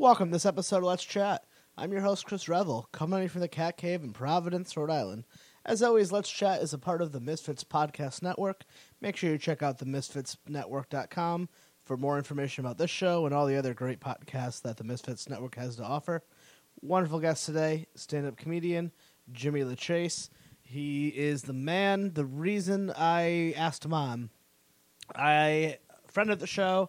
Welcome to this episode of Let's Chat. I'm your host, Chris Revel, coming from the Cat Cave in Providence, Rhode Island. As always, Let's Chat is a part of the Misfits Podcast Network. Make sure you check out the misfitsnetwork.com for more information about this show and all the other great podcasts that the Misfits Network has to offer. Wonderful guest today, stand up comedian Jimmy LeChase. He is the man, the reason I asked him on. I, friend of the show,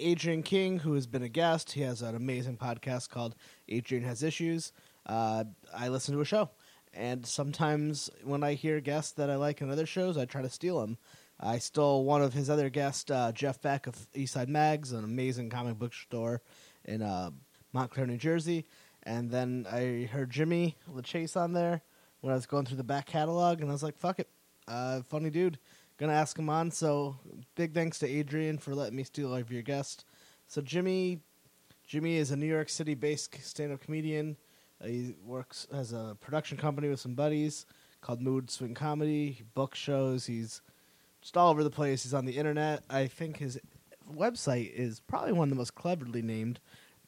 Adrian King, who has been a guest. He has an amazing podcast called Adrian Has Issues. Uh, I listen to a show, and sometimes when I hear guests that I like in other shows, I try to steal them. I stole one of his other guests, uh, Jeff Beck of Eastside Mags, an amazing comic book store in uh, Montclair, New Jersey. And then I heard Jimmy LeChase on there when I was going through the back catalog, and I was like, "Fuck it, uh, funny dude." Gonna ask him on. So big thanks to Adrian for letting me steal of your guest. So Jimmy, Jimmy is a New York City-based stand-up comedian. Uh, he works as a production company with some buddies called Mood Swing Comedy. He books shows. He's just all over the place. He's on the internet. I think his website is probably one of the most cleverly named.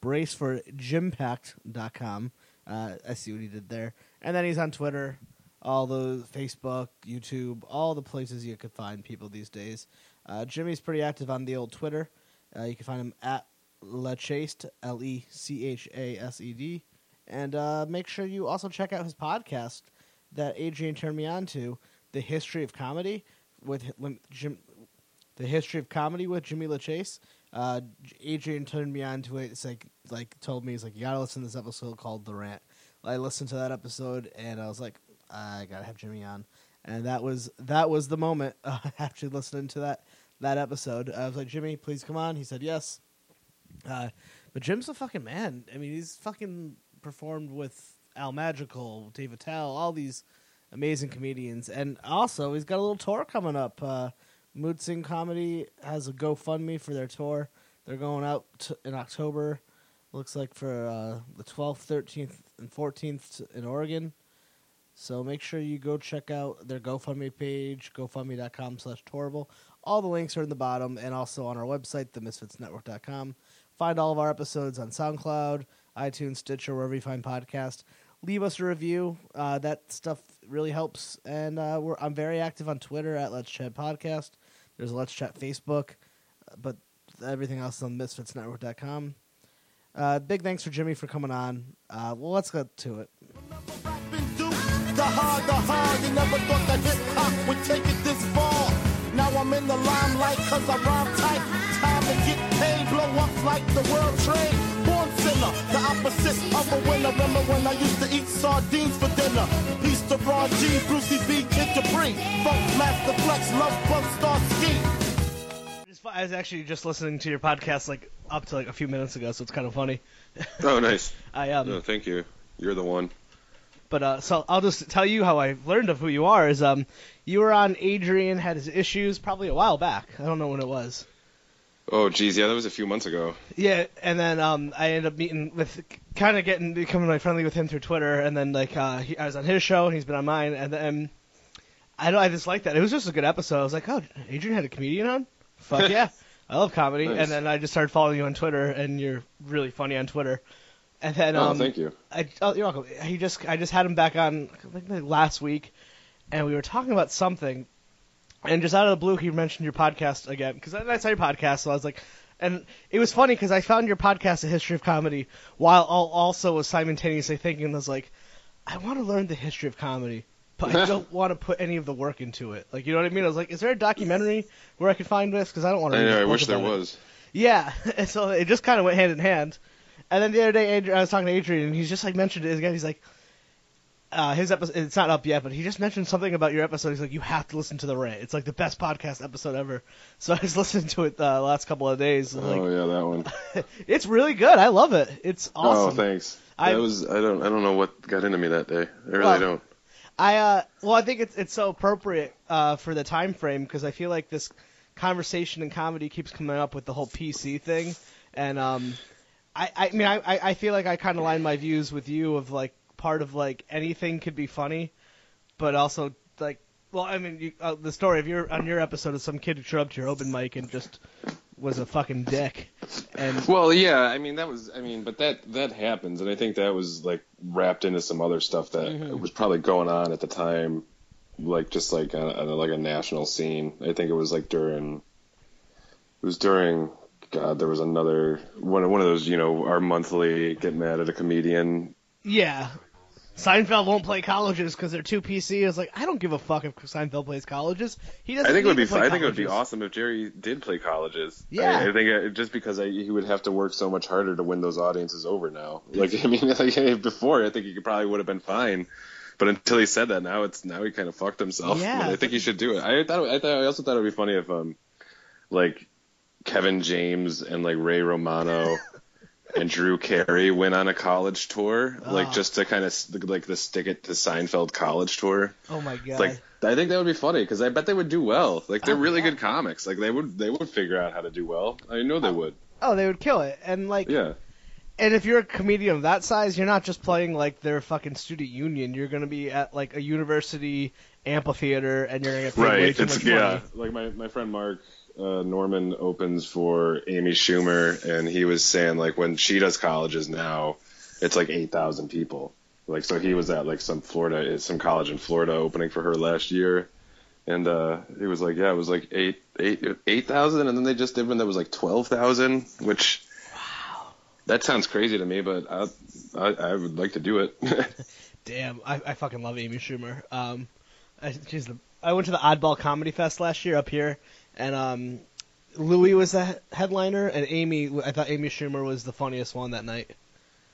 Brace for gympact.com. Uh, I see what he did there. And then he's on Twitter, all the Facebook, YouTube, all the places you could find people these days. Uh, Jimmy's pretty active on the old Twitter. Uh, you can find him at Lechased, L E C H A S E D. And uh, make sure you also check out his podcast that Adrian turned me on to, The History of Comedy with Jim, The History of Comedy with Jimmy LeChase. Uh, Adrian turned me on to it. It's like like told me he's like you gotta listen to this episode called The Rant. I listened to that episode and I was like I gotta have Jimmy on, and that was that was the moment uh, after listening to that that episode. I was like Jimmy, please come on. He said yes. Uh, but Jim's a fucking man. I mean, he's fucking performed with Al Madrigal, Dave Attell, all these amazing comedians, and also he's got a little tour coming up. Uh, Mood Swing Comedy has a GoFundMe for their tour. They're going out to, in October. Looks like for uh, the 12th, 13th, and 14th in Oregon. So make sure you go check out their GoFundMe page, gofundme.com slash Torval. All the links are in the bottom and also on our website, themisfitsnetwork.com. Find all of our episodes on SoundCloud, iTunes, Stitcher, wherever you find podcasts. Leave us a review. Uh, that stuff really helps. And uh, I'm very active on Twitter at Let's Chat Podcast. There's a Let's Chat Facebook, but everything else is on misfitsnetwork.com. Uh, big thanks for Jimmy for coming on. Uh, well, let's get to it. The hard, the hard, you never thought that hip hop would take it this far. Now I'm in the limelight cause I rhyme tight. Time to get paid, blow up like the world trade. Born sinner, the opposite of a winner. Remember when I used to eat sardines for dinner? Peace to Ron G, Brucey B, Kid Capri. Funk Master Flex, Love Bump Star Ski. I was actually just listening to your podcast like up to like a few minutes ago, so it's kind of funny. Oh, nice. I um. No, thank you. You're the one. But uh, so I'll just tell you how I learned of who you are. Is um, you were on Adrian had his issues probably a while back. I don't know when it was. Oh, geez, yeah, that was a few months ago. Yeah, and then um, I ended up meeting with, kind of getting becoming like friendly with him through Twitter, and then like uh, he, I was on his show, and he's been on mine, and then I don't, I just like that. It was just a good episode. I was like, oh, Adrian had a comedian on. Fuck yeah, I love comedy. Nice. And then I just started following you on Twitter, and you're really funny on Twitter. And then, oh, um, thank you. I, oh, you're welcome. He just, I just had him back on like last week, and we were talking about something, and just out of the blue, he mentioned your podcast again because I saw your podcast, so I was like, and it was funny because I found your podcast, A History of Comedy, while al- also was simultaneously thinking, I was like, I want to learn the history of comedy, but I don't want to put any of the work into it. Like, you know what I mean? I was like, is there a documentary where I could find this? Because I don't want to. I know. I wish there was. Yeah, and so it just kind of went hand in hand. And then the other day, Adrian, I was talking to Adrian, and he's just like mentioned it again. He's like, uh, his episode, it's not up yet, but he just mentioned something about your episode. He's like, you have to listen to the rant. It's like the best podcast episode ever. So I was listening to it uh, the last couple of days. and, Oh like, yeah, that one. it's really good. I love it. It's awesome. Oh, thanks. I- That was I don't I don't know what got into me that day. I really Well, don't. I uh, well, I think it's it's so appropriate uh, for the time frame because I feel like this conversation and comedy keeps coming up with the whole PC thing, and um, I I mean I I feel like I kind of line my views with you of like part of like anything could be funny, but also like well I mean you, uh, the story of your on your episode of some kid who showed up to your open mic and just was a fucking dick. And Well, yeah, I mean that was, I mean, but that that happens, and I think that was like wrapped into some other stuff that Mhm. was probably going on at the time, like just like on, a- on a, like a national scene. I think it was like during, it was during, God, there was another one one of those, you know, our monthly get mad at a comedian. yeah, Seinfeld won't play colleges because they're too PC. It's like I don't give a fuck if Seinfeld plays colleges. He doesn't. I think it would be, I think it would be awesome if Jerry did play colleges. Yeah. I, I think it, just because I, he would have to work so much harder to win those audiences over now. Like I mean, like, before I think he could probably would have been fine, but until he said that, now it's now he kind of fucked himself. Yeah. I think he should do it. I thought I thought I also thought it would be funny if um like Kevin James and like Ray Romano. And Drew Carey went on a college tour, like Oh. just to kind of like the stick it to Seinfeld college tour. Oh my god. Like I think that would be funny because I bet they would do well. Like they're Oh, really yeah. good comics. Like they would they would figure out how to do well. I know they oh. would. oh, they would kill it. And like, Yeah. and if you're a comedian of that size, you're not just playing like their fucking student union. You're gonna be at like a university amphitheater, and you're gonna get paid way Right. too It's much yeah. money. Like my my friend Mark uh, Normand opens for Amy Schumer, and he was saying like when she does colleges now, it's like eight thousand people. Like so he was at like some Florida some college in Florida opening for her last year. And uh, he was like, yeah, it was like eight, eight, eight thousand, and then they just did one that was like twelve thousand, which Wow. that sounds crazy to me, but I, I, I would like to do it. Damn, I, I fucking love Amy Schumer. Um, I, she's the, I went to the Oddball Comedy Fest last year up here, and um, Louis was the headliner, and Amy. I thought Amy Schumer was the funniest one that night.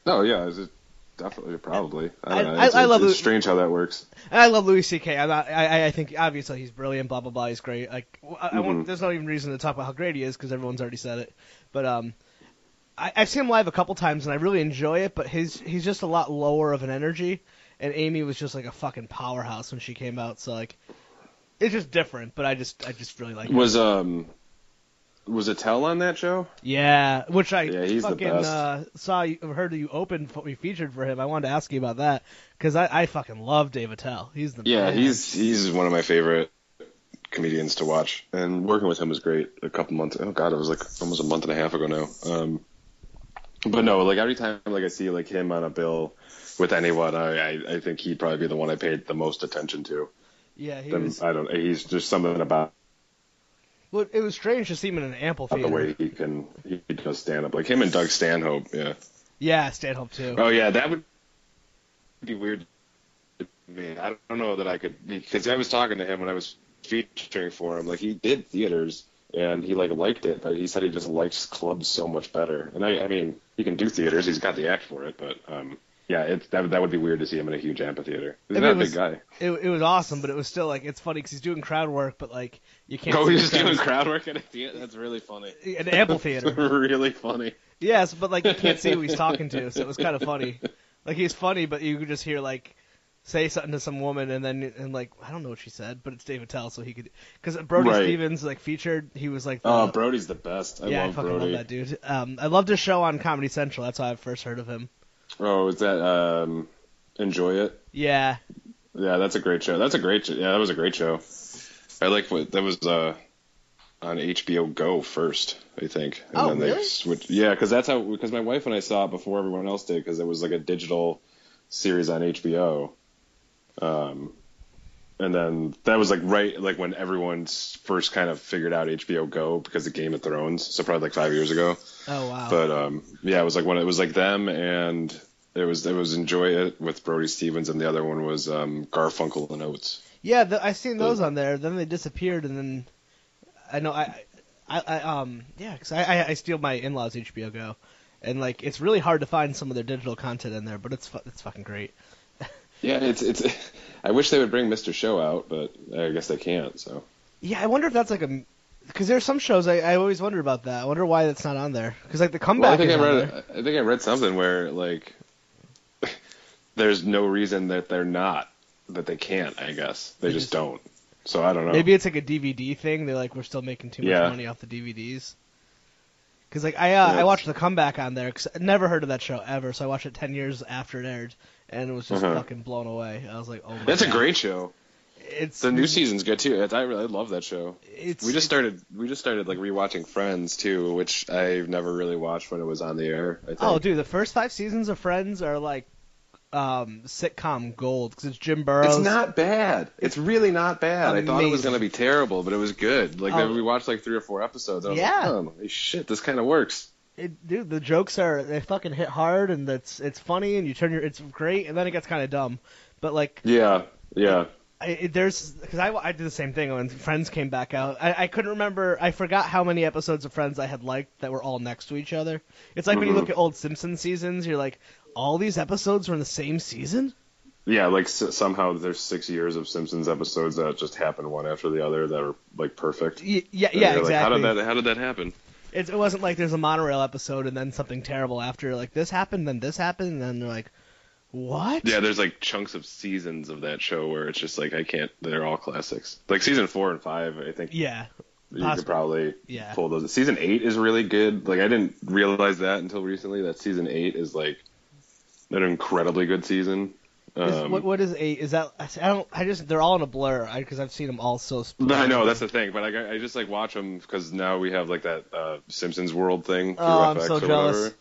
oh yeah, is it definitely probably. I, I- don't know. I- I love it's it. strange how that works. And I love Louis C.K. I'm not. I, I- think obviously he's brilliant. Blah blah blah. He's great. Like I, I won't, Mhm. there's no even reason to talk about how great he is because everyone's already said it. But um, I, I've seen him live a couple times and I really enjoy it. But his he's just a lot lower of an energy, and Amy was just like a fucking powerhouse when she came out. So like, it's just different. But I just I just really like. it. Was um, was Attell on that show? Yeah, which I Yeah, he's the fucking best. uh, saw you heard that you opened we featured for him. I wanted to ask you about that because I, I fucking love Dave Attell. He's the Yeah, man. he's he's one of my favorite comedians to watch, and working with him was great. A couple months, oh god, it was like almost a month and a half ago now. Um, but no, like every time like I see like him on a bill with anyone, I I, I think he'd probably be the one I paid the most attention to. yeah he Then was. I don't, he's just something about Well, it was strange to see him in an amphitheater. the way he can he does stand up, like him and Doug Stanhope. Yeah. Yeah, Stanhope too. Oh yeah, that would be weird. to me. I don't know that I could because I was talking to him when I was featuring for him. Like he did theaters and he like liked it, but he said he just likes clubs so much better. And I, I mean, he can do theaters. He's got the act for it, but um, yeah, it's that that would be weird to see him in a huge amphitheater. He's I mean, not a it big guy. It, it was awesome, but it was still like it's funny because he's doing crowd work, but like you can't. Oh, see he's the doing crowd. crowd work at a theater. That's really funny. an amphitheater. really funny. yes, but like you can't see who he's talking to, so it was kind of funny. Like he's funny, but you could just hear like say something to some woman, and then and like I don't know what she said, but it's Dave Attell, so he could because Brody Right. Stevens like featured. He was like, the, Oh, Brody's the best. I yeah, I love fucking Brody. love that dude. Um, I loved his show on Comedy Central. That's how I first heard of him. Oh, is that um, enjoy it? Yeah, Yeah, that's a great show. That's a great. show. Yeah, that was a great show. I like what that was uh, on HBO Go first, I think. And Oh, then really? They switched, yeah, because that's how. Because my wife and I saw it before everyone else did, because it was like a digital series on HBO. Um, and then that was like right like when everyone first kind of figured out HBO Go because of Game of Thrones. So probably like five years ago. Oh wow. But um, yeah, it was like when it was like them and it was it was Enjoy It with Brody Stevens and the other one was um, Garfunkel and Oates. Yeah, the, I seen those on there. Then they disappeared, and then I know I, I, I um, yeah, 'cause I, I, I steal my in-laws HBO Go, and like it's really hard to find some of their digital content in there, but it's fu- it's fucking great. Yeah, it's it's. I wish they would bring Mr. Show out, but I guess they can't. So Yeah, I wonder if that's like a, because there's some shows I, I always wonder about that. I wonder why that's not on there. Because like the well, I comeback think I read there. I think I read something where like there's no reason that they're not that they can't. I guess they They just just- don't. So I don't know. Maybe it's like a DVD thing. They're like, we're still making too much Yeah. money off the DVDs. Because like I uh, I watched the comeback on there because I never heard of that show ever, so I watched it ten years after it aired, and it was just Uh-huh. fucking blown away. I was like, oh my That's a great show. It's The new season's good too. I really love that show. It's We just started. We just started like rewatching Friends too, which I've never really watched when it was on the air. I think. Oh, dude, the first five seasons of Friends are like um, sitcom gold because it's Jim Burrows. It's not bad. It's really not bad. I thought it was gonna be terrible, but it was good. Like Oh. we watched like three or four episodes. I was Yeah. like, oh shit, this kind of works. It, dude, the jokes are they fucking hit hard and it's it's funny and you turn your it's great and then it gets kind of dumb, but like Yeah, yeah. I, it, there's because I, I did the same thing when Friends came back out. I, I couldn't remember. I forgot how many episodes of Friends I had liked that were all next to each other. It's like when you Mhm. look at old Simpsons seasons, you're like, all these episodes were in the same season. Yeah, like s- somehow there's six years of Simpsons episodes that just happen one after the other that are like perfect. Y- yeah, And yeah, you're exactly. Like, how did that? How did that happen? It's, it wasn't like there's a monorail episode and then something terrible after. Like this happened, then this happened, and then they're like, what? Yeah, there's like chunks of seasons of that show where it's just like I can't. They're all classics. Like season four and five, I think Yeah. you possibly. could probably Yeah. pull those. Season eight is really good. Like I didn't realize that until recently. That season eight is like an incredibly good season. Is- Um, what, what is a Is that I don't? I just they're all in a blur because I've seen them all so. Sp- I know that's the thing, but I, I just like watch them because now we have like that uh, Simpsons World thing through Oh, I'm FX so or jealous. whatever.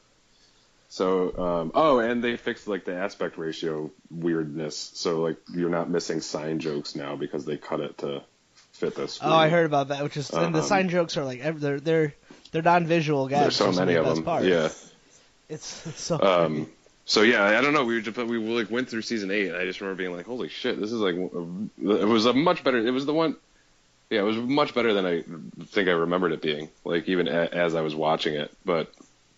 So, um, oh, and they fixed like the aspect ratio weirdness, so like you're not missing sign jokes now because they cut it to fit this. Oh, I heard about that. Which is and the Um, sign jokes are like they're they're they're non-visual guys. There's so many the of them. part. Yeah. It's, it's so. Um, so yeah, I don't know. We were just, we like went through season eight, and I just remember being like, "Holy shit, this is like." It was a much better. It was the one. Yeah, it was much better than I think I remembered it being. Like even a, as I was watching it, but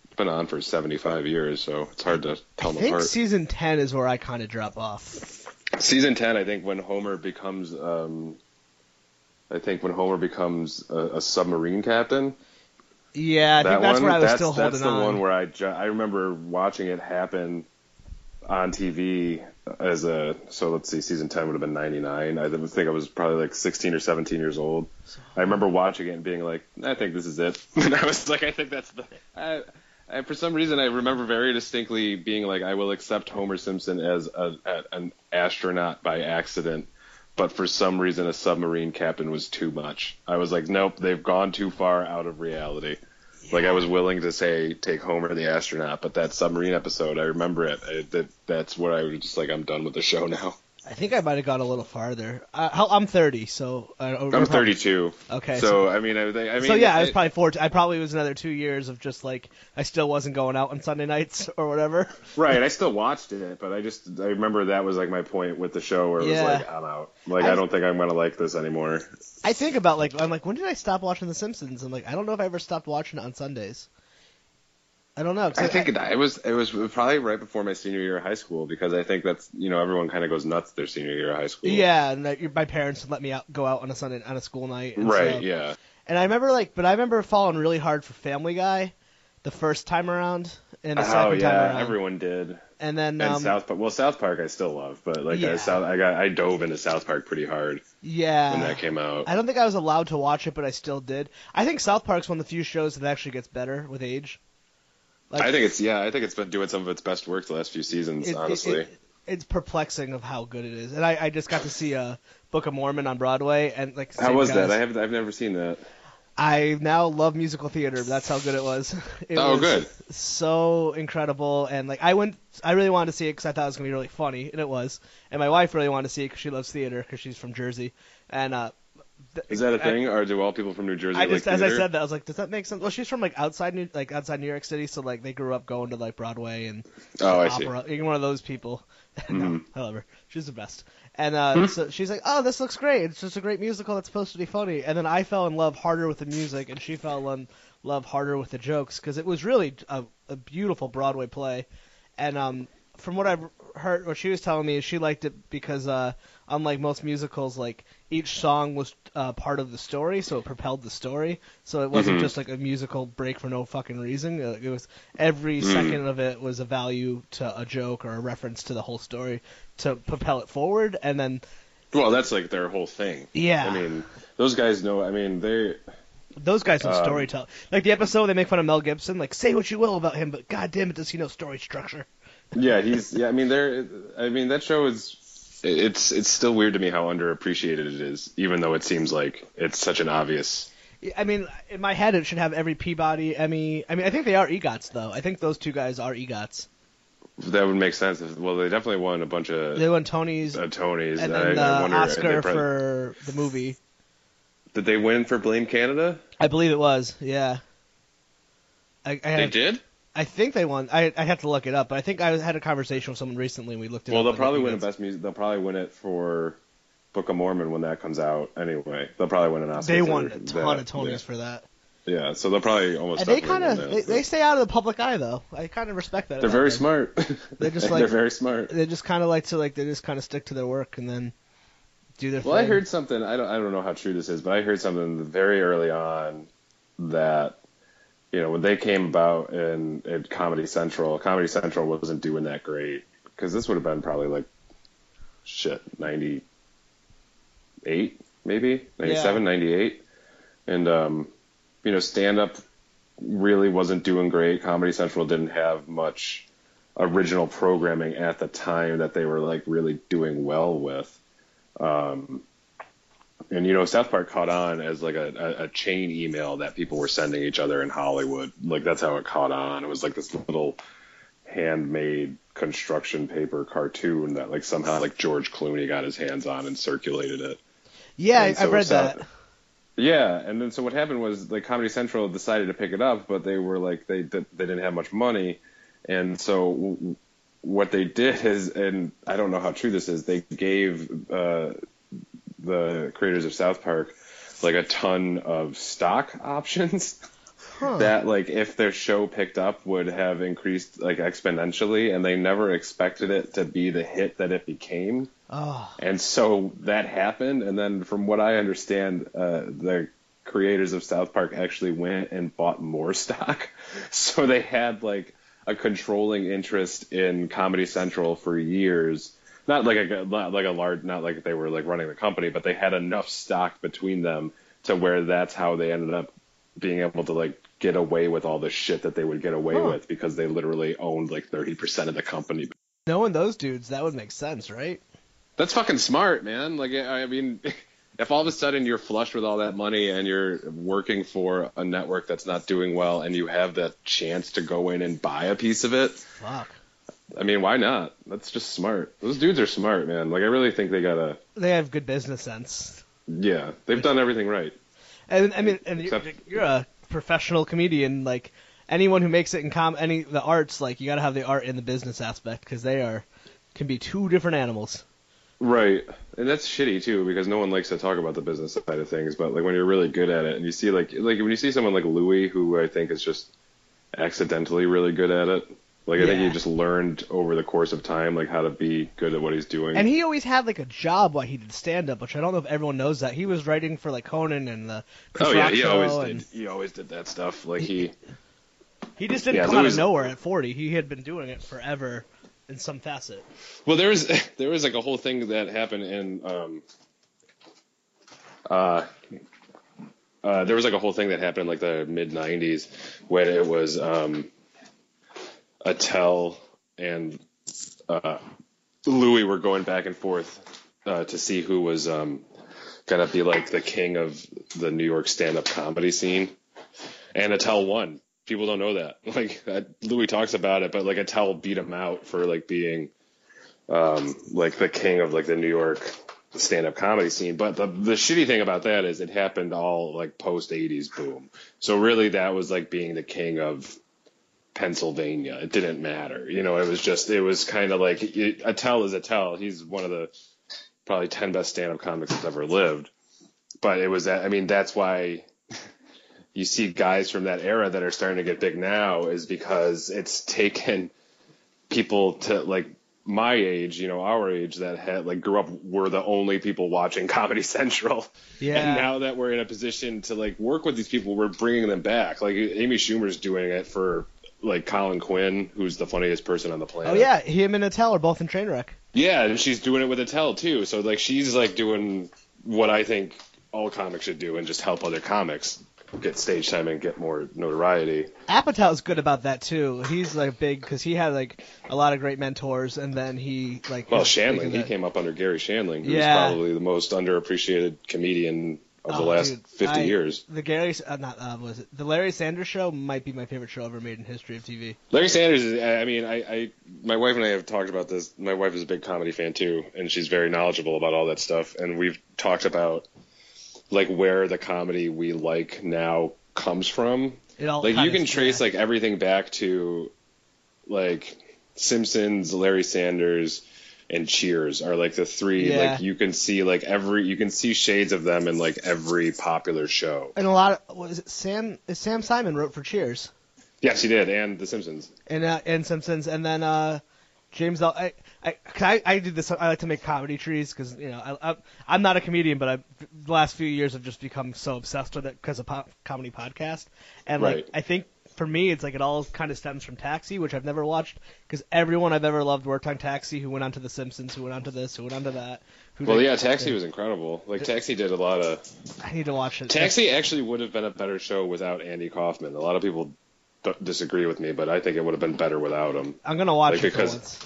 it's been on for 75 years, so it's hard to I tell them think apart. season ten is where I kind of drop off. season 10, I think when Homer becomes, um, I think when Homer becomes a, a submarine captain. Yeah, I that think that's one, where I was that's, still holding that's the on. one where I ju- I remember watching it happen on TV as a so let's see season 10 would have been 99 I think I was probably like 16 or 17 years old. I remember watching it and being like I think this is it. And I was like I think that's the I, I, for some reason I remember very distinctly being like I will accept Homer Simpson as a, a, an astronaut by accident but for some reason a submarine captain was too much I was like nope they've gone too far out of reality like I was willing to say take Homer the astronaut, but that submarine episode, I remember it. I, that that's what I was just like. I'm done with the show now. I think I might have gone a little farther. Uh, how- I'm 30, so uh, we're I'm probably- 32. Okay, So I mean, I, think- I mean, so yeah, I was probably four. I probably was another two years of just like I still wasn't going out on Sunday nights or whatever. right. I still watched it, but I just I remember that was like my point with the show where it Yeah. was like I'm out. Like I, I- don't think I'm gonna like this anymore. I think about like I'm like when did I stop watching The Simpsons? I'm like I don't know if I ever stopped watching it on Sundays. I don't know. I think it, it was it was probably right before my senior year of high school because I think that's you know everyone kind of goes nuts their senior year of high school. Yeah, and that, my parents would let me out, go out on a Sunday on a school night. And Right. stuff. Yeah. And I remember like, but I remember falling really hard for Family Guy, the first time around, and the Oh second time yeah, around. everyone did. and then And um, South Park. Well, South Park I still love, but like Yeah. I, South, I got I dove into South Park pretty hard yeah, when that came out. I don't think I was allowed to watch it, but I still did. I think South Park's one of the few shows that actually gets better with age. Like, I think it's yeah, I think it's been doing some of its best work the last few seasons, it- it- honestly. it- it's perplexing of how good it is. And I, I just got to see uh, Book of Mormon on Broadway, and like How was guys. that? I have I've never seen that. I now love musical theater. That's how good it was. It Oh, was good. So incredible, and like I went, I really wanted to see it because I thought it was gonna be really funny, and it was. And my wife really wanted to see it because she loves theater because she's from Jersey, and uh, th- Is that a I- thing, or do all people from New Jersey I like just, as I said that, I was like, does that make sense? Well, she's from like outside New, like outside New York City, so like they grew up going to like Broadway and Oh, I see. opera. You're one of those people. no, Mhm. I love her. She's the best. And uh, so she's like, "Oh, this looks great. It's just a great musical that's supposed to be funny." And then I fell in love harder with the music, and she fell in love harder with the jokes because it was really a, a beautiful Broadway play. And um, from what I've heard, what she was telling me is she liked it because uh, unlike most musicals, like each song was uh, part of the story, so it propelled the story. So it wasn't Mhm. just like a musical break for no fucking reason. Uh, It was every Mm. second of it was a value to a joke or a reference to the whole story to propel it forward. And then Well, that's like their whole thing. yeah, I mean, those guys know. I mean, they. those guys know um, storytelling. Like the episode they make fun of Mel Gibson. Like say what you will about him, but god damn it, does he know story structure? Yeah, he's. Yeah, I mean, they're. I mean, that show is it's it's still weird to me how underappreciated it is, even though it seems like it's such an obvious. I mean, in my head, it should have every Peabody, Emmy. I mean, I think they are EGOTs though. I think those two guys are EGOTs. That would make sense. If, well, they definitely won a bunch of They won Tonys uh, Tonys. and I- then the I wonder- Oscar they prob- for the movie. Did they win for Blame Canada? I believe it was. Yeah. I, I, They did. I think they won. I I have to look it up, but I think I had a conversation with someone recently and we looked at it Well, up. they'll probably win a was- best music. They'll probably win it for Book of Mormon when that comes out. Anyway, they'll probably win an Oscar. They won a ton that. of Tonys for that. Yeah. yeah, so they'll probably almost. And they kind of they, they stay out of the public eye though. I kind of respect that. They're very them. smart. They're just like they're very smart. They just kind of like to like they just kind of stick to their work and then do their thing. Well, thing. I heard something. I don't. I don't know how true this is, but I heard something very early on that you know when they came about in at Comedy Central, Comedy Central wasn't doing that great because this would have been probably like shit ninety eight maybe 97 98 and um you know stand up really wasn't doing great. Comedy central didn't have much original programming at the time that they were like really doing well with. Um and you know south park caught on as like a, a, chain email that people were sending each other in hollywood. Like that's how it caught on. It was like this little handmade construction paper cartoon that like somehow like george clooney got his hands on and circulated it. Yeah, so read South- that. yeah, and then so what happened was like Comedy Central decided to pick it up, but they were like they they didn't have much money, and so what they did is, and I don't know how true this is, they gave uh, the creators of South Park like a ton of stock options Huh. that like if their show picked up would have increased like exponentially, and they never expected it to be the hit that it became. Oh, And so that happened, and then from what I understand, uh, the creators of South Park actually went and bought more stock, so they had like a controlling interest in Comedy Central for years. Not like a not like a large, not like they were like running the company, but they had enough stock between them to where that's how they ended up being able to like get away with all the shit that they would get away Huh. with because they literally owned like 30% of the company knowing those dudes, that would make sense, right? That's fucking smart, man. Like, I mean, if all of a sudden you're flush with all that money and you're working for a network that's not doing well and you have the chance to go in and buy a piece of it, Fuck. I mean, why not? That's just smart. Those dudes are smart, man. Like, I really think they gotta, They have good business sense. yeah, they've done everything right. And I mean, and you're, you're a professional comedian. Like anyone who makes it in com any the arts, like you got to have the art and the business aspect because they are can be two different animals. Right. And that's shitty too because no one likes to talk about the business side of things, but like when you're really good at it and you see like like when you see someone like Louis who I think is just accidentally really good at it. Like I think he just learned over the course of time like how to be good at what he's doing. And he always had like a job while he did stand up, which I don't know if everyone knows that he was writing for like Conan and the Chris oh yeah, Rock he always and did. He always did that stuff. Like he he just didn't Yeah, come out Louis- of nowhere at 40. He had been doing it forever in some facet. Well, there was there was like a whole thing that happened in um uh uh there was like a whole thing that happened in like the mid '90s when it was um Attell and uh Louis were going back and forth uh, to see who was um gonna be like the king of the New York stand-up comedy scene, and Attell won. People don't know that. Like uh, Louis talks about it, but like Attell beat him out for like being um, like the king of like the New York stand-up comedy scene. But the the shitty thing about that is it happened all like post '80s boom. So really, that was like being the king of Pennsylvania. It didn't matter, you know. It was just it was kind of like it, Attell is Attell. He's one of the probably ten best stand-up comics that's ever lived. But it was that. I mean, that's why you see guys from that era that are starting to get big now is because it's taken people to like my age, you know, our age that had like grew up were the only people watching Comedy Central. Yeah. And now that we're in a position to like work with these people, we're bringing them back. Like Amy Schumer's doing it for like Colin Quinn, who's the funniest person on the planet. Oh yeah, him and Attell are both in Trainwreck. Yeah, and she's doing it with Attell too. So like she's like doing what I think all comics should do and just help other comics. get stage time and get more notoriety. Apatow's good about that too. He's like big because he had like a lot of great mentors, and then he like. Well, Shandling, he came up under Garry Shandling, who's Yeah. probably the most underappreciated comedian of the Oh, last dude, 50 I- years. The Gary, uh, not uh, was it the Larry Sanders Show? Might be my favorite show ever made in history of TV. Larry Sanders is, I I mean, I, I, my wife and I have talked about this. My wife is a big comedy fan too, and she's very knowledgeable about all that stuff. And we've talked about like where the comedy we like now comes from. It all Like you can trace yeah. like everything back to like Simpsons, Larry Sanders, and Cheers are like the three. Yeah. Like you can see like every you can see shades of them in like every popular show. and a lot of was it Sam? Is Sam Simon wrote for Cheers Yes, he did, and The Simpsons. and uh, and Simpsons, and then uh, James L. I, I, I, I do this. I like to make comedy trees because you know I, I, I'm not a comedian, but I, the last few years I've just become so obsessed with it because of po- comedy podcast, and like Right. I think for me it's like it all kind of stems from Taxi, which I've never watched because everyone I've ever loved worked on Taxi, who went on to The Simpsons, who went on to this, who went on to that. Who Well, yeah, Taxi was incredible. Like Taxi did a lot of I need to watch it. Taxi actually would have been a better show without Andy Kaufman. A lot of people d- disagree with me, but I think it would have been better without him. I'm gonna watch Like, it because-.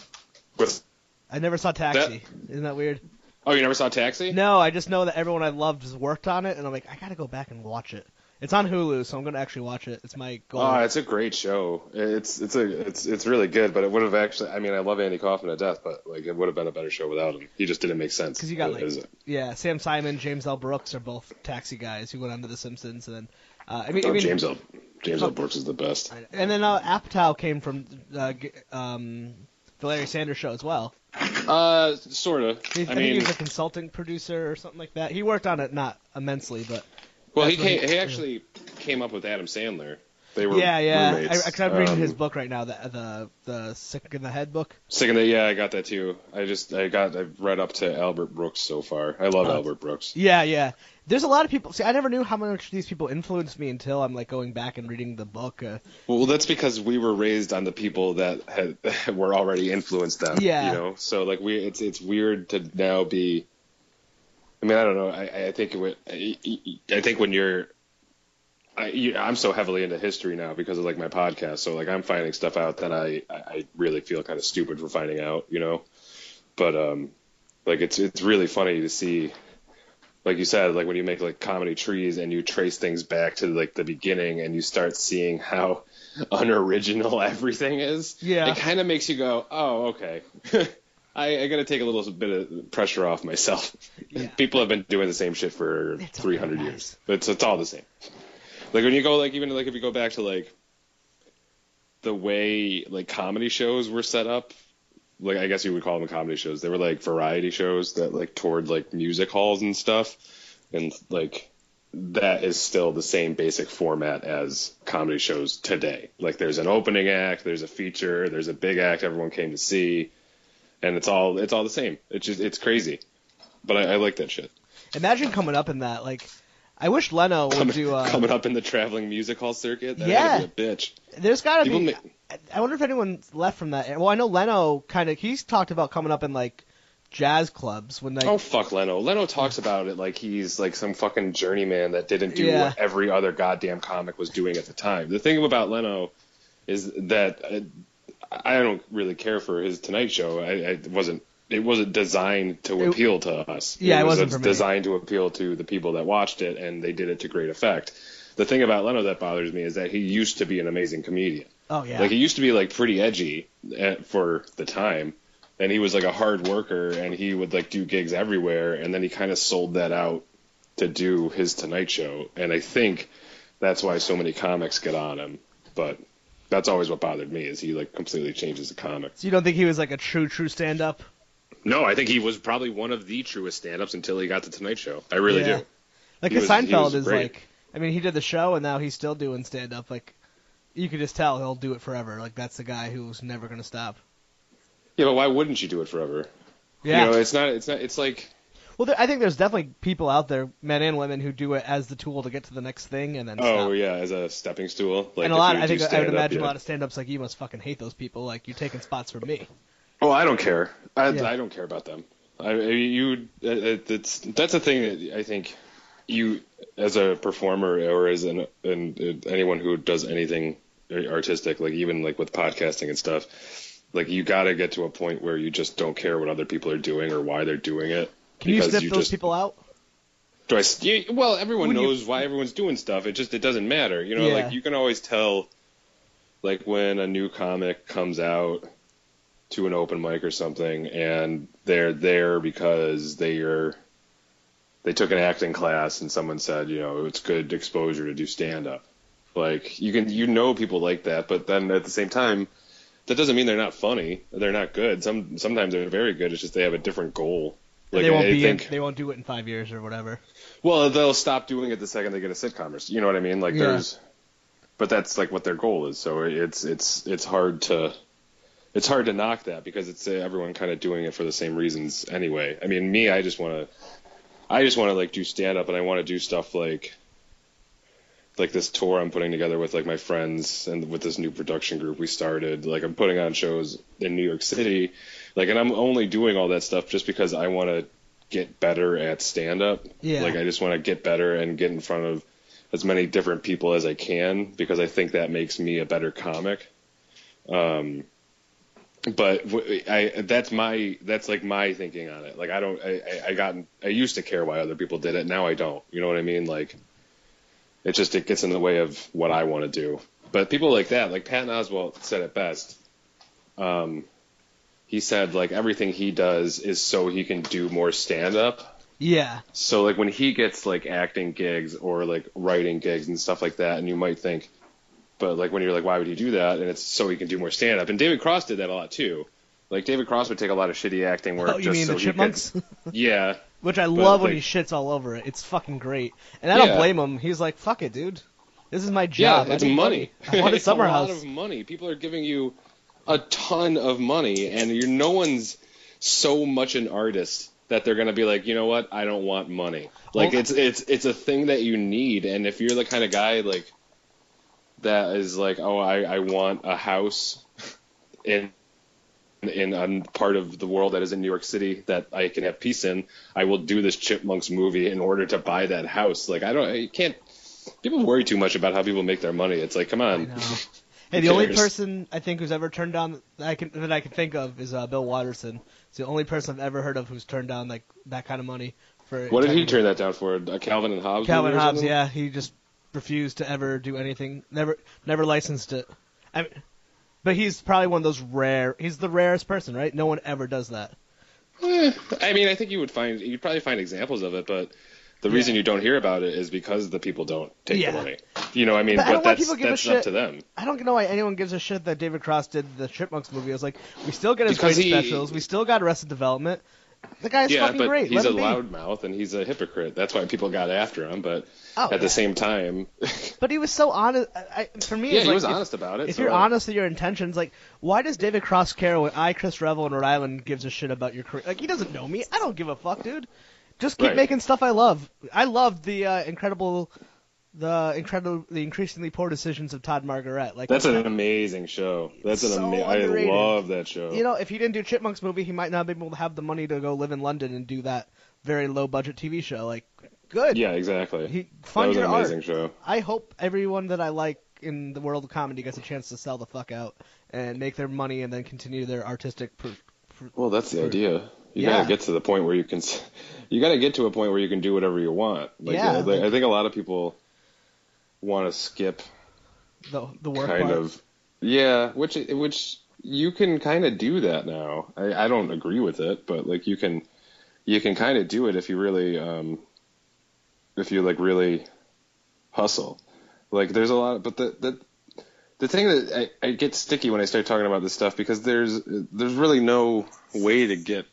With I never saw Taxi. Isn't that weird? oh, you never saw Taxi? No, I just know that everyone I loved has worked on it, and I'm like, I gotta go back and watch it. It's on Hulu, so I'm gonna actually watch it. It's my goal. Oh, it's a great show. It's it's a it's it's really good, but it would have actually. I mean, I love Andy Kaufman to death, but like it would have been a better show without him. He just didn't make sense. Because you got like, yeah, Sam Simon, James L. Brooks are both Taxi guys who went on to The Simpsons, and then uh, I mean, I Oh, mean, James L. James L. Brooks is the best. and then uh, Apatow came from uh, g- um, the Larry Sanders Show as well. Uh, sort of. I, I think he was a consulting producer or something like that. He worked on it not immensely, but well, he came, he- actually came up with Adam Sandler. They were yeah, yeah. I, roommates. I, cause I'm reading Um, his book right now, the the the Sick in the Head book. Sick in the yeah, I got that too. I just I got I've read up to Albert Brooks so far. I love Oh. Albert Brooks. Yeah, yeah. There's a lot of people. See, I never knew how much these people influenced me until I'm like going back and reading the book. Uh, Well, that's because we were raised on the people that had were already influenced them. Yeah. You know, so like we, it's it's weird to now be. I mean, I don't know. I I think it would, I, I think when you're. I, you- I'm so heavily into history now because of like my podcast. So like I'm finding stuff out that I I I really feel kind of stupid for finding out. You know, but um, like it's it's really funny to see like you said, like when you make like comedy trees and you trace things back to like the beginning and you start seeing how unoriginal everything is, Yeah. it kind of makes you go, oh, okay. I, I got to take a little bit of pressure off myself. Yeah. People have been doing the same shit for It's 300 guys. years. It's, it's all the same. Like when you go, like even like if you go back to like the way like comedy shows were set up like I guess you would call them comedy shows. They were like variety shows that like toured like music halls and stuff, and like that is still the same basic format as comedy shows today. Like there's an opening act, there's a feature, there's a big act everyone came to see, and it's all it's all the same. It's just it's crazy, but I, I like that shit. imagine coming up in that. Like, I wish Leno would Coming, do. Uh, coming up in the traveling music hall circuit, that Yeah. be a bitch. There's got to People be. ma- I- I wonder if anyone's left from that. Well, I know Leno kind of. He's talked about coming up in like jazz clubs when they. Oh fuck Leno. Leno talks about it like he's like some fucking journeyman that didn't do Yeah. what every other goddamn comic was doing at the time. The thing about Leno is that uh, I don't really care for his Tonight Show. I, I it wasn't it wasn't designed to It- appeal to us. Yeah, it was wasn't for me. designed to appeal to the people that watched it, and they did it to great effect. The thing about Leno that bothers me is that he used to be an amazing comedian. oh yeah. Like he used to be like pretty edgy at, for the time, and he was like a hard worker, and he would like do gigs everywhere, and then he kind of sold that out to do his Tonight Show, and I think that's why so many comics get on him. But that's always what bothered me is he like completely changes the comic. so you don't think he was like a true true stand up? No, I think he was probably one of the truest stand-ups until he got the Tonight Show. I really Yeah. do. Like was- Seinfeld is great. like. I mean, he did the show and now he's still doing stand up. Like, you could just tell he'll do it forever. Like that's the guy who's never gonna stop. Yeah, but why wouldn't you do it forever? Yeah. You know, it's not. It's not. It's like. Well, there, I think there's definitely people out there, men and women, who do it as the tool to get to the next thing and then Oh stop. yeah, as a stepping stool. Like and a lot, I think I would imagine yeah. a lot of stand-ups like you must fucking hate those people. Like you're taking spots from me. Oh, I don't care. I, Yeah. I don't care about them. I, I you uh, it- that's the thing that I think you as a performer or as an, an anyone who does anything artistic, like even like with podcasting and stuff, like you got to get to a point where you just don't care what other people are doing or why they're doing it. Can you sniff those just- people out? Do I? yeah, Well, everyone When you- knows why everyone's doing stuff. It just it doesn't matter. You know, Yeah. like you can always tell, like when a new comic comes out to an open mic or something, and they're there because they are they took an acting class and someone said, you know, it's good exposure to do stand up. Like you can you know people like that, but then at the same time, that doesn't mean they're not funny. They're not good. Some sometimes they're very good. It's just they have a different goal. Like they won't I be. In, they won't do it in five years or whatever. well, they'll stop doing it the second they get a sitcom or you know what I mean? Like Yeah. there's but that's like what their goal is. So it's it's it's hard to it's hard to knock that because it's uh, everyone kind of doing it for the same reasons anyway. I mean, me, I just want to I just want to like do stand up and I want to do stuff like like this tour I'm putting together with like my friends and with this new production group we started. Like I'm putting on shows in New York City. Like and I'm only doing all that stuff just because I want to get better at stand up. Yeah. Like I just want to get better and get in front of as many different people as I can because I think that makes me a better comic. Um but I that's my that's like my thinking on it. Like I don't I I- got I used to care why other people did it. Now I don't. You know what I mean? Like it just it gets in the way of what I want to do. But people like that, like Patton Oswalt said it best. Um, he said like everything he does is so he can do more stand up. Yeah. So like when he gets like acting gigs or like writing gigs and stuff like that, and you might think, but like when you're like, why would he do that? And it's so he can do more stand up. And David Cross did that a lot too. Like David Cross would take a lot of shitty acting work Oh, you just mean so the he could. Chipmunks? Yeah, Which I love when like- he shits all over it. It's fucking great, and I don't Yeah. blame him. He's like, "Fuck it, dude. This is my job. I it's need money. I want a summer a lot of money. People are giving you a ton of money, and you're no one's so much an artist that they're gonna be like, you know what? I don't want money. Like Well- it's it's it's a thing that you need, and if you're the kind of guy like that is like, oh, I I want a house in in a part of the world that is in New York City that I can have peace in, I will do this Chipmunks movie in order to buy that house. Like I don't, you can't. People worry too much about how people make their money. It's like, come on. Hey, the only person I think who's ever turned down that I can that I can think of is uh, Bill Watterson. It's the only person I've ever heard of who's turned down like that kind of money for. What did he turn that down for? A Calvin and Hobbes? Calvin Hobbes, something? yeah, he just refused to ever do anything. Never, never licensed it. I mean, but he's probably one of those rare. He's the rarest person, right? No one ever does that. Eh, I mean, I think you would find you'd probably find examples of it, but the Yeah. reason you don't hear about it is because the people don't take Yeah. the money. You know, what I mean, But I but why that's people give a that's shit. up to them. I don't know why anyone gives a shit that David Cross did the Chipmunks movie. I was like, we still get his Because great he- specials. We still got Arrested Development. The guy's yeah, fucking but great. he's Let a loudmouth and he's a hypocrite. That's why people got after him. But Oh, at yeah. the same time, But he was so honest. I, I, for me, yeah, he like, was if- honest about it. If so you're I- honest with your intentions, like, why does David Cross care when I, Chris Revel, and Rhode Island gives a shit about your career? Like, he doesn't know me. I don't give a fuck, dude. Just keep Right. making stuff I love. I love the uh, incredible, the incredible, the increasingly poor decisions of Todd Margaret. Like, That's an amazing show. That's an So amazing. I love that show. you know, if he didn't do Chipmunks movie, he might not be able to have the money to go live in London and do that very low budget TV show. Like, good. yeah, exactly. He that fund was your an art. amazing show. I hope everyone that I like in the world of comedy gets a chance to sell the fuck out and make their money and then continue their artistic. Pr- pr- Well, that's the idea. You Yeah. gotta get to the point where you can. You gotta get to a point where you can do whatever you want. Like, Yeah, like- I think a lot of people want to skip the the work kind part. of. Yeah, which which you can kind of do that now. I, I don't agree with it, but like you can you can kind of do it if you really um if you like really hustle. Like there's a lot, of, but the the the thing that I, I get sticky when I start talking about this stuff because there's there's really no way to get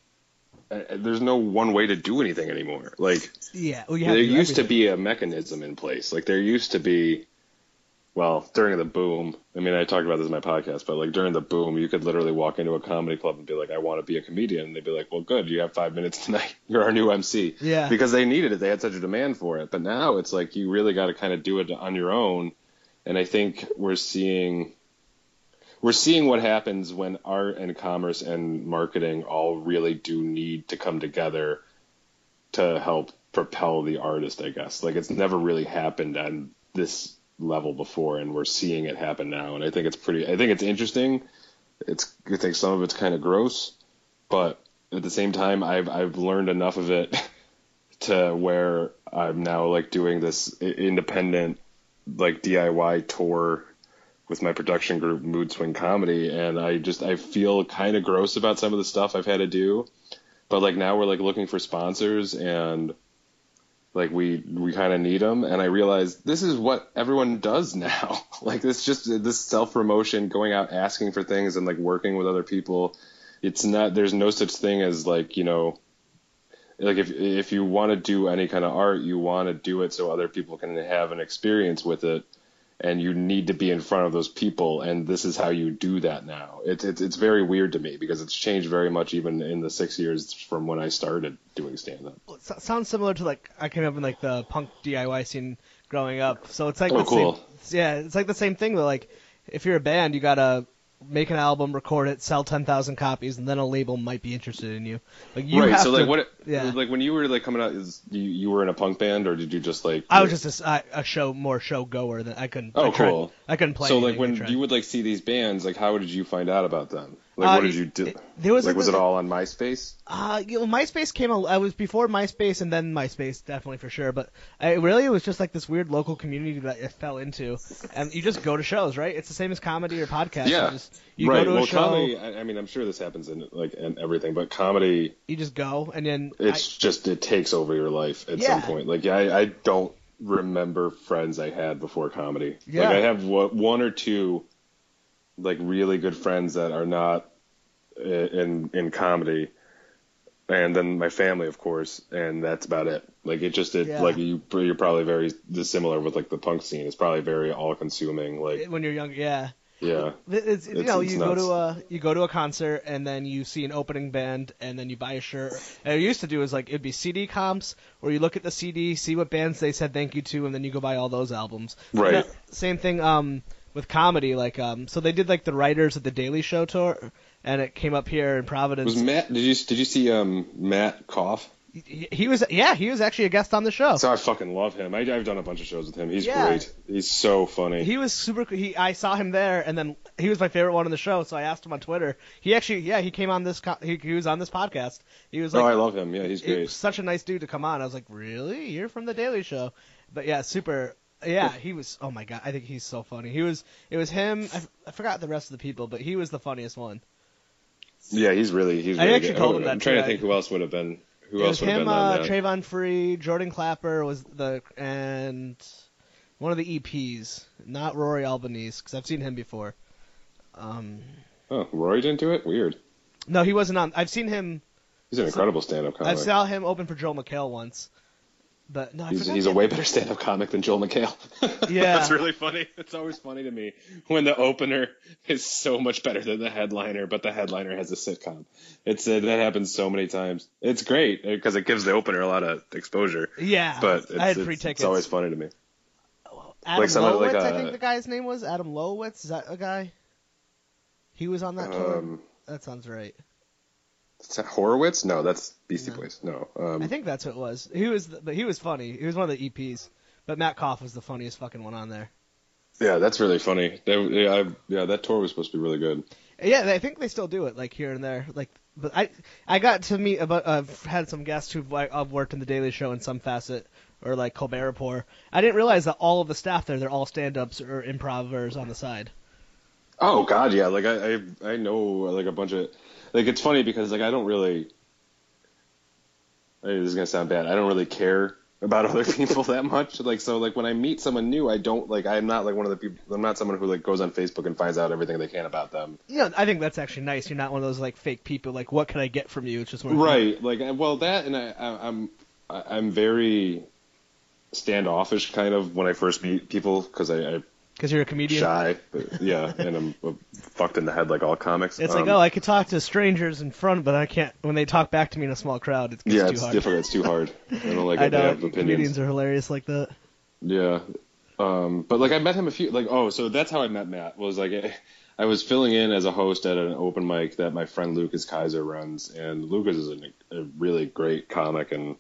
there's no one way to do anything anymore. Like Yeah, well, you have there to used to be a mechanism in place. Like there used to be, well, during the boom. I mean, I talked about this in my podcast, but like during the boom, you could literally walk into a comedy club and be like, "I want to be a comedian," and they'd be like, "Well, good, you have five minutes tonight. You're our new MC." Yeah. Because they needed it. They had such a demand for it. But now it's like you really got to kind of do it on your own. And I think we're seeing. We're seeing what happens when art and commerce and marketing all really do need to come together to help propel the artist, I guess. Like it's never really happened on this level before, and we're seeing it happen now. And I think it's pretty. I think it's interesting. It's I think some of it's kind of gross, but at the same time, I've I've learned enough of it to where I'm now like doing this independent like DIY tour with my production group Mood Swing Comedy and I just I feel kind of gross about some of the stuff I've had to do. But like now we're like looking for sponsors and like we we kind of need them and I realize this is what everyone does now. Like this just this self promotion going out asking for things and like working with other people. It's not there's no such thing as like you know like if if you want to do any kind of art, you want to do it so other people can have an experience with it, and you need to be in front of those people, and this is how you do that now. It's it's it's very weird to me because it's changed very much even in the six years from when I started doing stand up. Well, it sounds similar to like I came up in like the punk DIY scene growing up, so it's like oh, the cool. same. Yeah, it's like the same thing though. Like if you're a band, you gotta make an album, record it, sell ten thousand copies, and then a label might be interested in you. Like you right. So to, like what? yeah. Like when you were like coming out, is you, you were in a punk band or did you just like? I was just a, a show more show goer than I couldn't. Oh, I tried- cool. I couldn't play. So like when you would like see these bands, like how did you find out about them? Like Uh, what did you do? it- there was like like was the- it all on MySpace? Uh, you know, MySpace came. I was before MySpace and then MySpace, definitely for sure. But I, really, it was just like this weird local community that I fell into, and you just go to shows, right? It's the same as comedy or podcast. Yeah. You, just, you right. go to a well, show, comedy. I, I mean, I'm sure this happens in like in everything, but comedy, you just go, and then it's just it takes over your life at Yeah. some point. Like I, I don't remember friends I had before comedy. Yeah. Like I have one or two, like really good friends that are not i- in in comedy, and then my family, of course, and that's about it. Like it just it Yeah. like you you're probably very dissimilar with like the punk scene. It's probably very all consuming. Like when you're young, yeah. yeah. It's, you know, it's you go to a you go to a concert and then you see an opening band and then you buy a shirt. And what used to do is like it'd be CD comps where you look at the CD, see what bands they said thank you to, and then you go buy all those albums. Right. That- same thing um with comedy, like um so they did like the writers of the Daily Show tour, and it came up here in Providence. Was Matt? Did you did you see um Matt Koff? he, he was yeah he was actually a guest on the show. So I fucking love him. I, I've done a bunch of shows with him. He's Yeah. great. He's so funny. He was super. He I saw him there, and then he was my favorite one on the show. So I asked him on Twitter. He actually, yeah, he came on this. He, he was on this podcast. He was like, oh, I love him. Yeah, he's he great. was such a nice dude to come on. I was like, really? You're from the Daily Show? But yeah, super. Yeah, he was. Oh my god, I think he's so funny. He was. It was him. I, I forgot the rest of the people, but he was the funniest one. Yeah, he's really he's I really actually good. Oh, him that I'm trying to think who else would have been who it was else would have been on uh, that. Travon Free, Jordan Klepper was the and one of the EPs, not Rory Albanese, because I've seen him before. Um, Oh, Roy didn't do it. Weird. no, he wasn't on. I've seen him. He's an incredible stand-up I saw him open for Joel McHale once, but no, He's, he's a way better stand-up comic than Joel McHale. Yeah. that's really funny. It's always funny to me when the opener is so much better than the headliner, but the headliner has a sitcom. It's uh, that happens so many times. It's great because it gives the opener a lot of exposure. Yeah, But it's, I had it's, free it's tickets. always funny to me. Adam like some of- Lowitz, like, I uh, think the guy's name was Adam Lowitz. Is that a guy? He was on that tour. Um, That sounds right. Horowitz? No, that's Beastie No. Boys. No. Um, I think that's what it was. He was, the, but he was funny. He was one of the EPs. But Matt Koff was the funniest fucking one on there. Yeah, that's really funny. They, yeah, I, yeah, that tour was supposed to be really good. Yeah, I think they still do it, like here and there. Like, but I, I got to meet about. I've had some guests who've like, I've worked in the Daily Show in some facet, or like Colbert Report. I didn't realize that all of the staff there, they're all stand-ups or improvers on the side. Oh God, yeah. Like I, I, I know like a bunch of like it's funny because like I don't really. This is gonna sound bad. I don't really care about other people that much. Like so, like when I meet someone new, I don't like. I'm not like one of the people. I'm not someone who like goes on Facebook and finds out everything they can about them. Know, I think that's actually nice. You're not one of those like fake people. Like, what can I get from you? It's just Right. Like well, that and I, I I'm I- I'm very standoffish kind of when I first meet people because I, I because you're a comedian. shy. Yeah, and I'm fucked in the head like all comics. It's like, Um, oh, I could talk to strangers in front, but I can't when they talk back to me in a small crowd. It gets yeah, too it's hard. difficult. It's too hard. I don't like I know have opinions. comedians are hilarious like that. Yeah. Um, but like I met him a few like oh so that's how I met Matt was like I, I was filling in as a host at an open mic that my friend Lucas Kaiser runs and Lucas is a, a really great comic and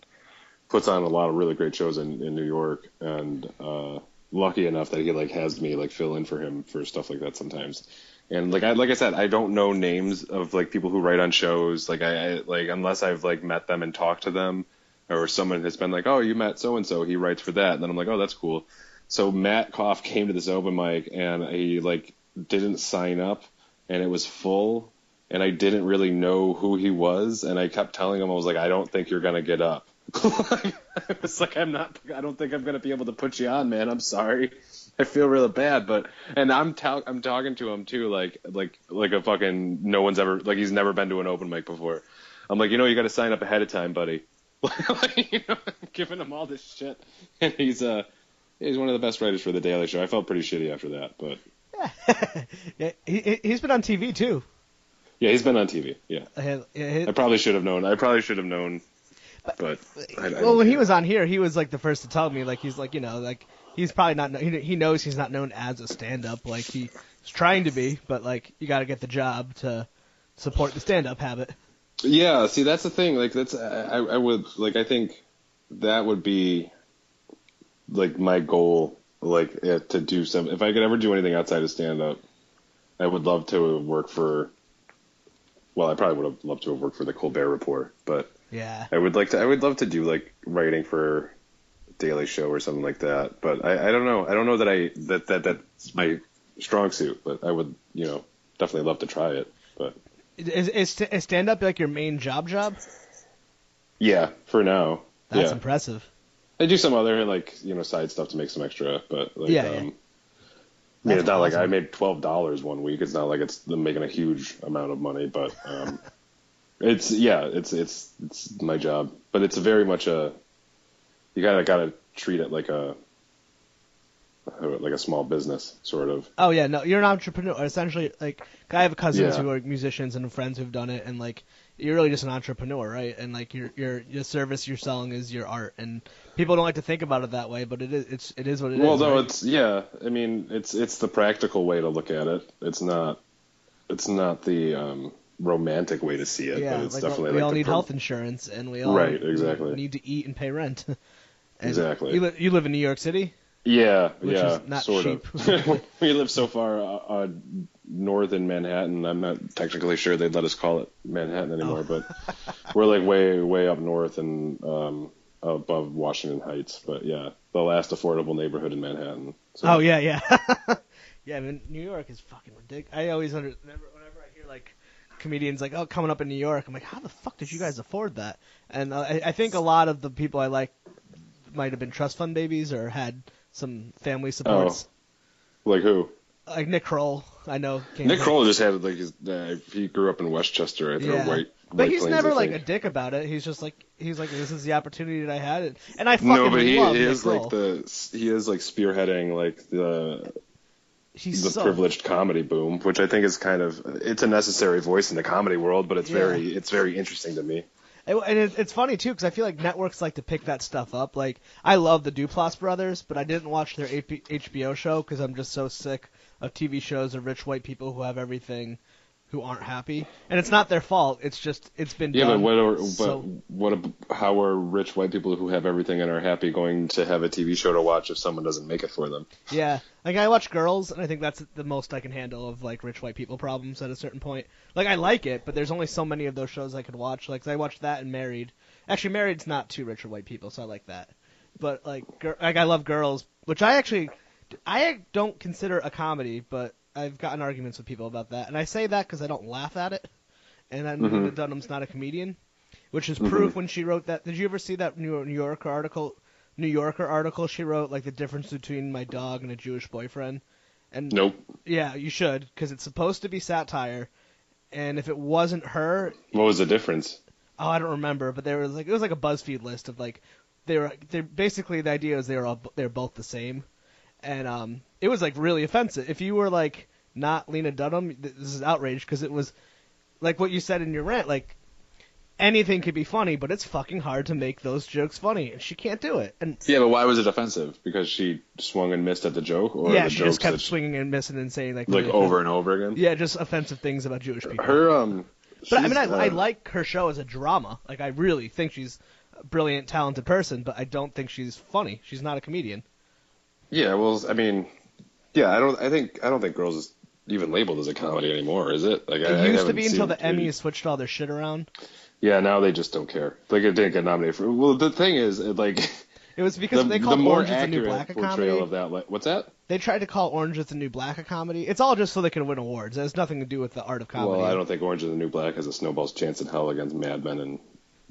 puts on a lot of really great shows in, in New York, and uh, lucky enough that he like has me like fill in for him for stuff like that sometimes. And like I like I said, I don't know names of like people who write on shows. Like I, I like unless I've like met them and talked to them, or someone has been like, oh, you met so and so, he writes for that, and then I'm like, oh, that's cool. So Matt Koff came to this open mic and he like didn't sign up, and it was full, and I didn't really know who he was, and I kept telling him I was like, I don't think you're gonna get up. I was like, I'm not. I don't think I'm gonna be able to put you on, man. I'm sorry. I feel really bad, but and I'm ta- I'm talking to him too, like like like a fucking no one's ever like he's never been to an open mic before. I'm like, you know, you got to sign up ahead of time, buddy. like, you know, I'm giving him all this shit, and he's uh he's one of the best writers for the Daily Show. I felt pretty shitty after that, but yeah, he he's been on TV too. yeah, he's been on TV. Yeah, yeah, I probably should have known. I probably should have known, but I, I well, when he was on here, he was like the first to tell me, like he's like you know, like he's probably not. He, he knows he's not known as a stand-up, like he's trying to be, but like you got to get the job to support the stand-up habit. Yeah, see, that's the thing. Like, that's I, I would like. I think that would be like my goal. Like eh, to do some. If I could ever do anything outside of stand up, I would love to work for. Well, I probably would have loved to have worked for the Colbert Report, but Yeah, I would like to. I would love to do like writing for Daily Show or something like that. But I, I don't know. I don't know that I that that that's my strong suit. But I would, you know, definitely love to try it. But is is, is stand-up like your main job? Job? yeah, for now. That's yeah. impressive. I do some other like you know side stuff to make some extra, but like, Yeah, um, yeah. I mean, That's it's not like. I made twelve dollars one week. It's not like it's making a huge amount of money, but um, it's yeah, it's it's it's my job, but it's very much a you gotta gotta treat it like a like a small business sort of. Oh yeah, no, you're an entrepreneur. Essentially, like I have cousins Yeah. who are musicians and friends who've done it, and like you're really just an entrepreneur, right? And like your your your service you're selling is your art, and people don't like to think about it that way, but it is it's it is what it is. well, no, right? it's yeah. I mean, it's it's the practical way to look at it. It's not it's not the um, romantic way to see it, yeah, but it's like definitely we like all need pro- health insurance, and we all Right, exactly. need to eat and pay rent. And Exactly. You, li- you live in New York City. Yeah, Which yeah, is not sort cheap. of. we live so far uh, uh, north in Manhattan. I'm not technically sure they'd let us call it Manhattan anymore, Oh. but we're like way, way up north and um, above Washington Heights. But yeah, the last affordable neighborhood in Manhattan. So, Oh yeah, yeah, yeah. I mean, New York is fucking ridiculous. I always under whenever, whenever I hear like comedians like, oh, coming up in New York, I'm like, how the fuck did you guys afford that? And uh, I, I think a lot of the people I like might have been trust fund babies or had some family supports. Like who? Like Nick Kroll, I know. Nick from- Kroll just had like his. Uh, he grew up in Westchester. I think, Yeah. White. But he's Plains, never like a dick about it. He's just like he's like this is the opportunity that I had, and, and I fucking No, but he Nick is Kroll. like the he is like spearheading like the he's the so privileged comedy boom, which I think is kind of it's a necessary voice in the comedy world, but it's Yeah. very it's very interesting to me. And it's funny too because I feel like networks like to pick that stuff up. Like I love the Duplass brothers, but I didn't watch their AP, HBO show because I'm just so sick of TV shows of rich white people who have everything, who aren't happy. And it's not their fault. It's just it's been Yeah, but what are so- but what how are rich white people who have everything and are happy going to have a TV show to watch if someone doesn't make it for them? Yeah, like I watch Girls, and I think that's the most I can handle of like rich white people problems at a certain point. Like I like it, but there's only so many of those shows I could watch. Like I watched that and Married. Actually, Married's not too rich or white people, so I like that. But like, like I love Girls, which I actually I don't consider a comedy, but I've gotten arguments with people about that, and I say that because I don't laugh at it. And then Mhm. Lena Dunham's not a comedian, which is proof when she wrote that. Did you ever see that New New Yorker article? New Yorker article she wrote, like the difference between my dog and a Jewish boyfriend. And Nope. yeah, you should, because it's supposed to be satire. And if it wasn't her, What was the difference? oh, I don't remember, but there was like it was like a BuzzFeed list of like they were they basically the idea is they were all they're both the same, and um it was like really offensive. If you were like not Lena Dunham, this is outrage because it was like what you said in your rant, like anything could be funny, but it's fucking hard to make those jokes funny, and she can't do it. And Yeah, but why was it offensive? Because she swung and missed at the joke, or yeah, the she just kept swinging and missing and saying like like really over and over again. Yeah, just offensive things about Jewish people. Her um. but I mean, I, I uh, like her show as a drama. Like, I really think she's a brilliant, talented person, but I don't think she's funny. She's not a comedian. Yeah, well, I mean, yeah, I don't. I think I don't think Girls is even labeled as a comedy anymore, is it? Like It I, I used to be until the Emmys switched all their shit around. Yeah, now they just don't care. Like it didn't get nominated for. Well, the thing is, it, like It was because the, they the called more Orange is the New accurate Black a portrayal comedy. of that. Like, what's that? They tried to call Orange is the New Black a comedy. It's all just so they can win awards. It has nothing to do with the art of comedy. Well, I don't think Orange is the New Black has a snowball's chance in hell against Mad Men and.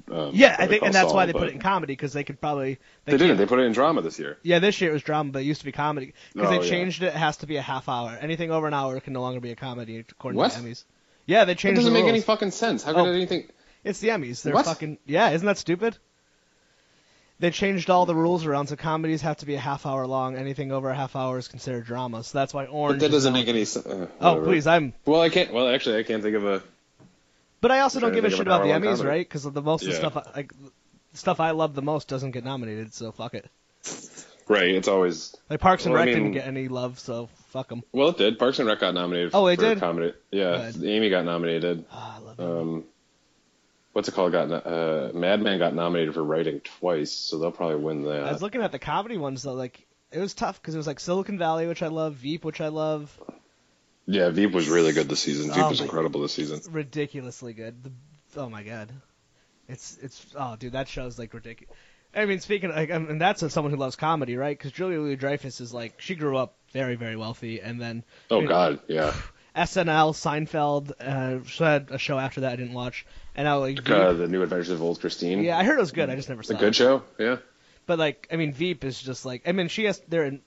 Um, Yeah, I think, and that's why they put it in comedy because they could probably. They, didn't. They put it in drama this year. Yeah, this year it was drama, but it used to be comedy because Oh, they yeah. changed it. It has to be a half hour. Anything over an hour can no longer be a comedy according What? to the Emmys. Yeah, they changed. It doesn't make any fucking sense. How Oh. could anything? It's the Emmys. They're What? fucking yeah. Isn't that stupid? They changed all the rules around, so comedies have to be a half hour long. Anything over a half hour is considered drama. So that's why But Orange. that is doesn't make any sense. Uh, Oh please, I'm. Well, I can't. Well, actually, I can't think of a. But I also don't give a shit about the Emmys, comedy. right? Because the most of the stuff I, like the stuff I love the most doesn't get nominated. So fuck it. Right. It's always. Like Parks and Well, I Rec didn't get any love, so fuck them. Well, it did. Parks and Rec got nominated. Oh, it did? Comedy. Yeah, Good. Amy got nominated. Ah, I love it. Um, what's it called? Got uh, Mad Men got nominated for writing twice, so they'll probably win that. I was looking at the comedy ones though. Like it was tough because it was like Silicon Valley, which I love, Veep, which I love, Yeah, Veep was really good this season. Veep Oh was incredible this season. ridiculously good. The, oh my god, it's it's oh dude, that show's like ridiculous. I mean, speaking of, like, um, and that's as someone who loves comedy, right? Because Julia Louis Dreyfus is like she grew up very very wealthy, and then Oh you know, God, yeah. SNL, Seinfeld, uh, she had a show after that I didn't watch, and now like Uh, the New Adventures of Old Christine. yeah, I heard it was good. I just never It's saw a good it. show. Yeah. But like, I mean, Veep is just like, I mean, she has there.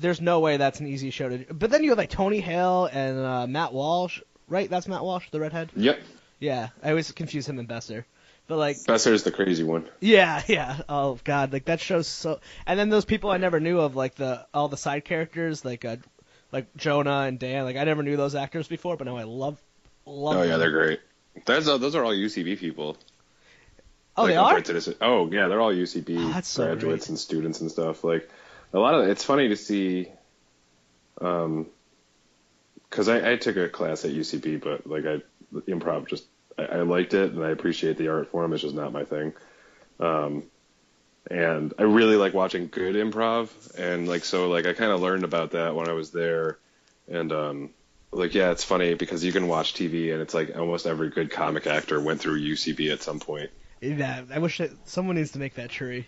There's no way that's an easy show to do. But then you have like Tony Hale and uh, Matt Walsh, right? That's Matt Walsh, the redhead. Yep. Yeah, I always confuse him and Besser. But like, Besser's the crazy one. yeah, yeah. Oh god, like that show's so. And then those people I never knew of, like the all the side characters, like uh, like Jonah and Dan. Like I never knew those actors before, but now I love love. Oh yeah, them. they're great. That's uh, those are all UCB people. Oh, like, they are. this- oh yeah, they're all UCB Oh, so graduates and students and stuff. Like a lot of it's funny to see, um, because I, I took a class at UCB, but like I improv just I, I liked it and I appreciate the art form. It's just not my thing. Um, and I really like watching good improv, and like so like I kind of learned about that when I was there, and um, like yeah, it's funny because you can watch TV and it's like almost every good comic actor went through UCB at some point. Yeah, I wish that someone needs to make that tree.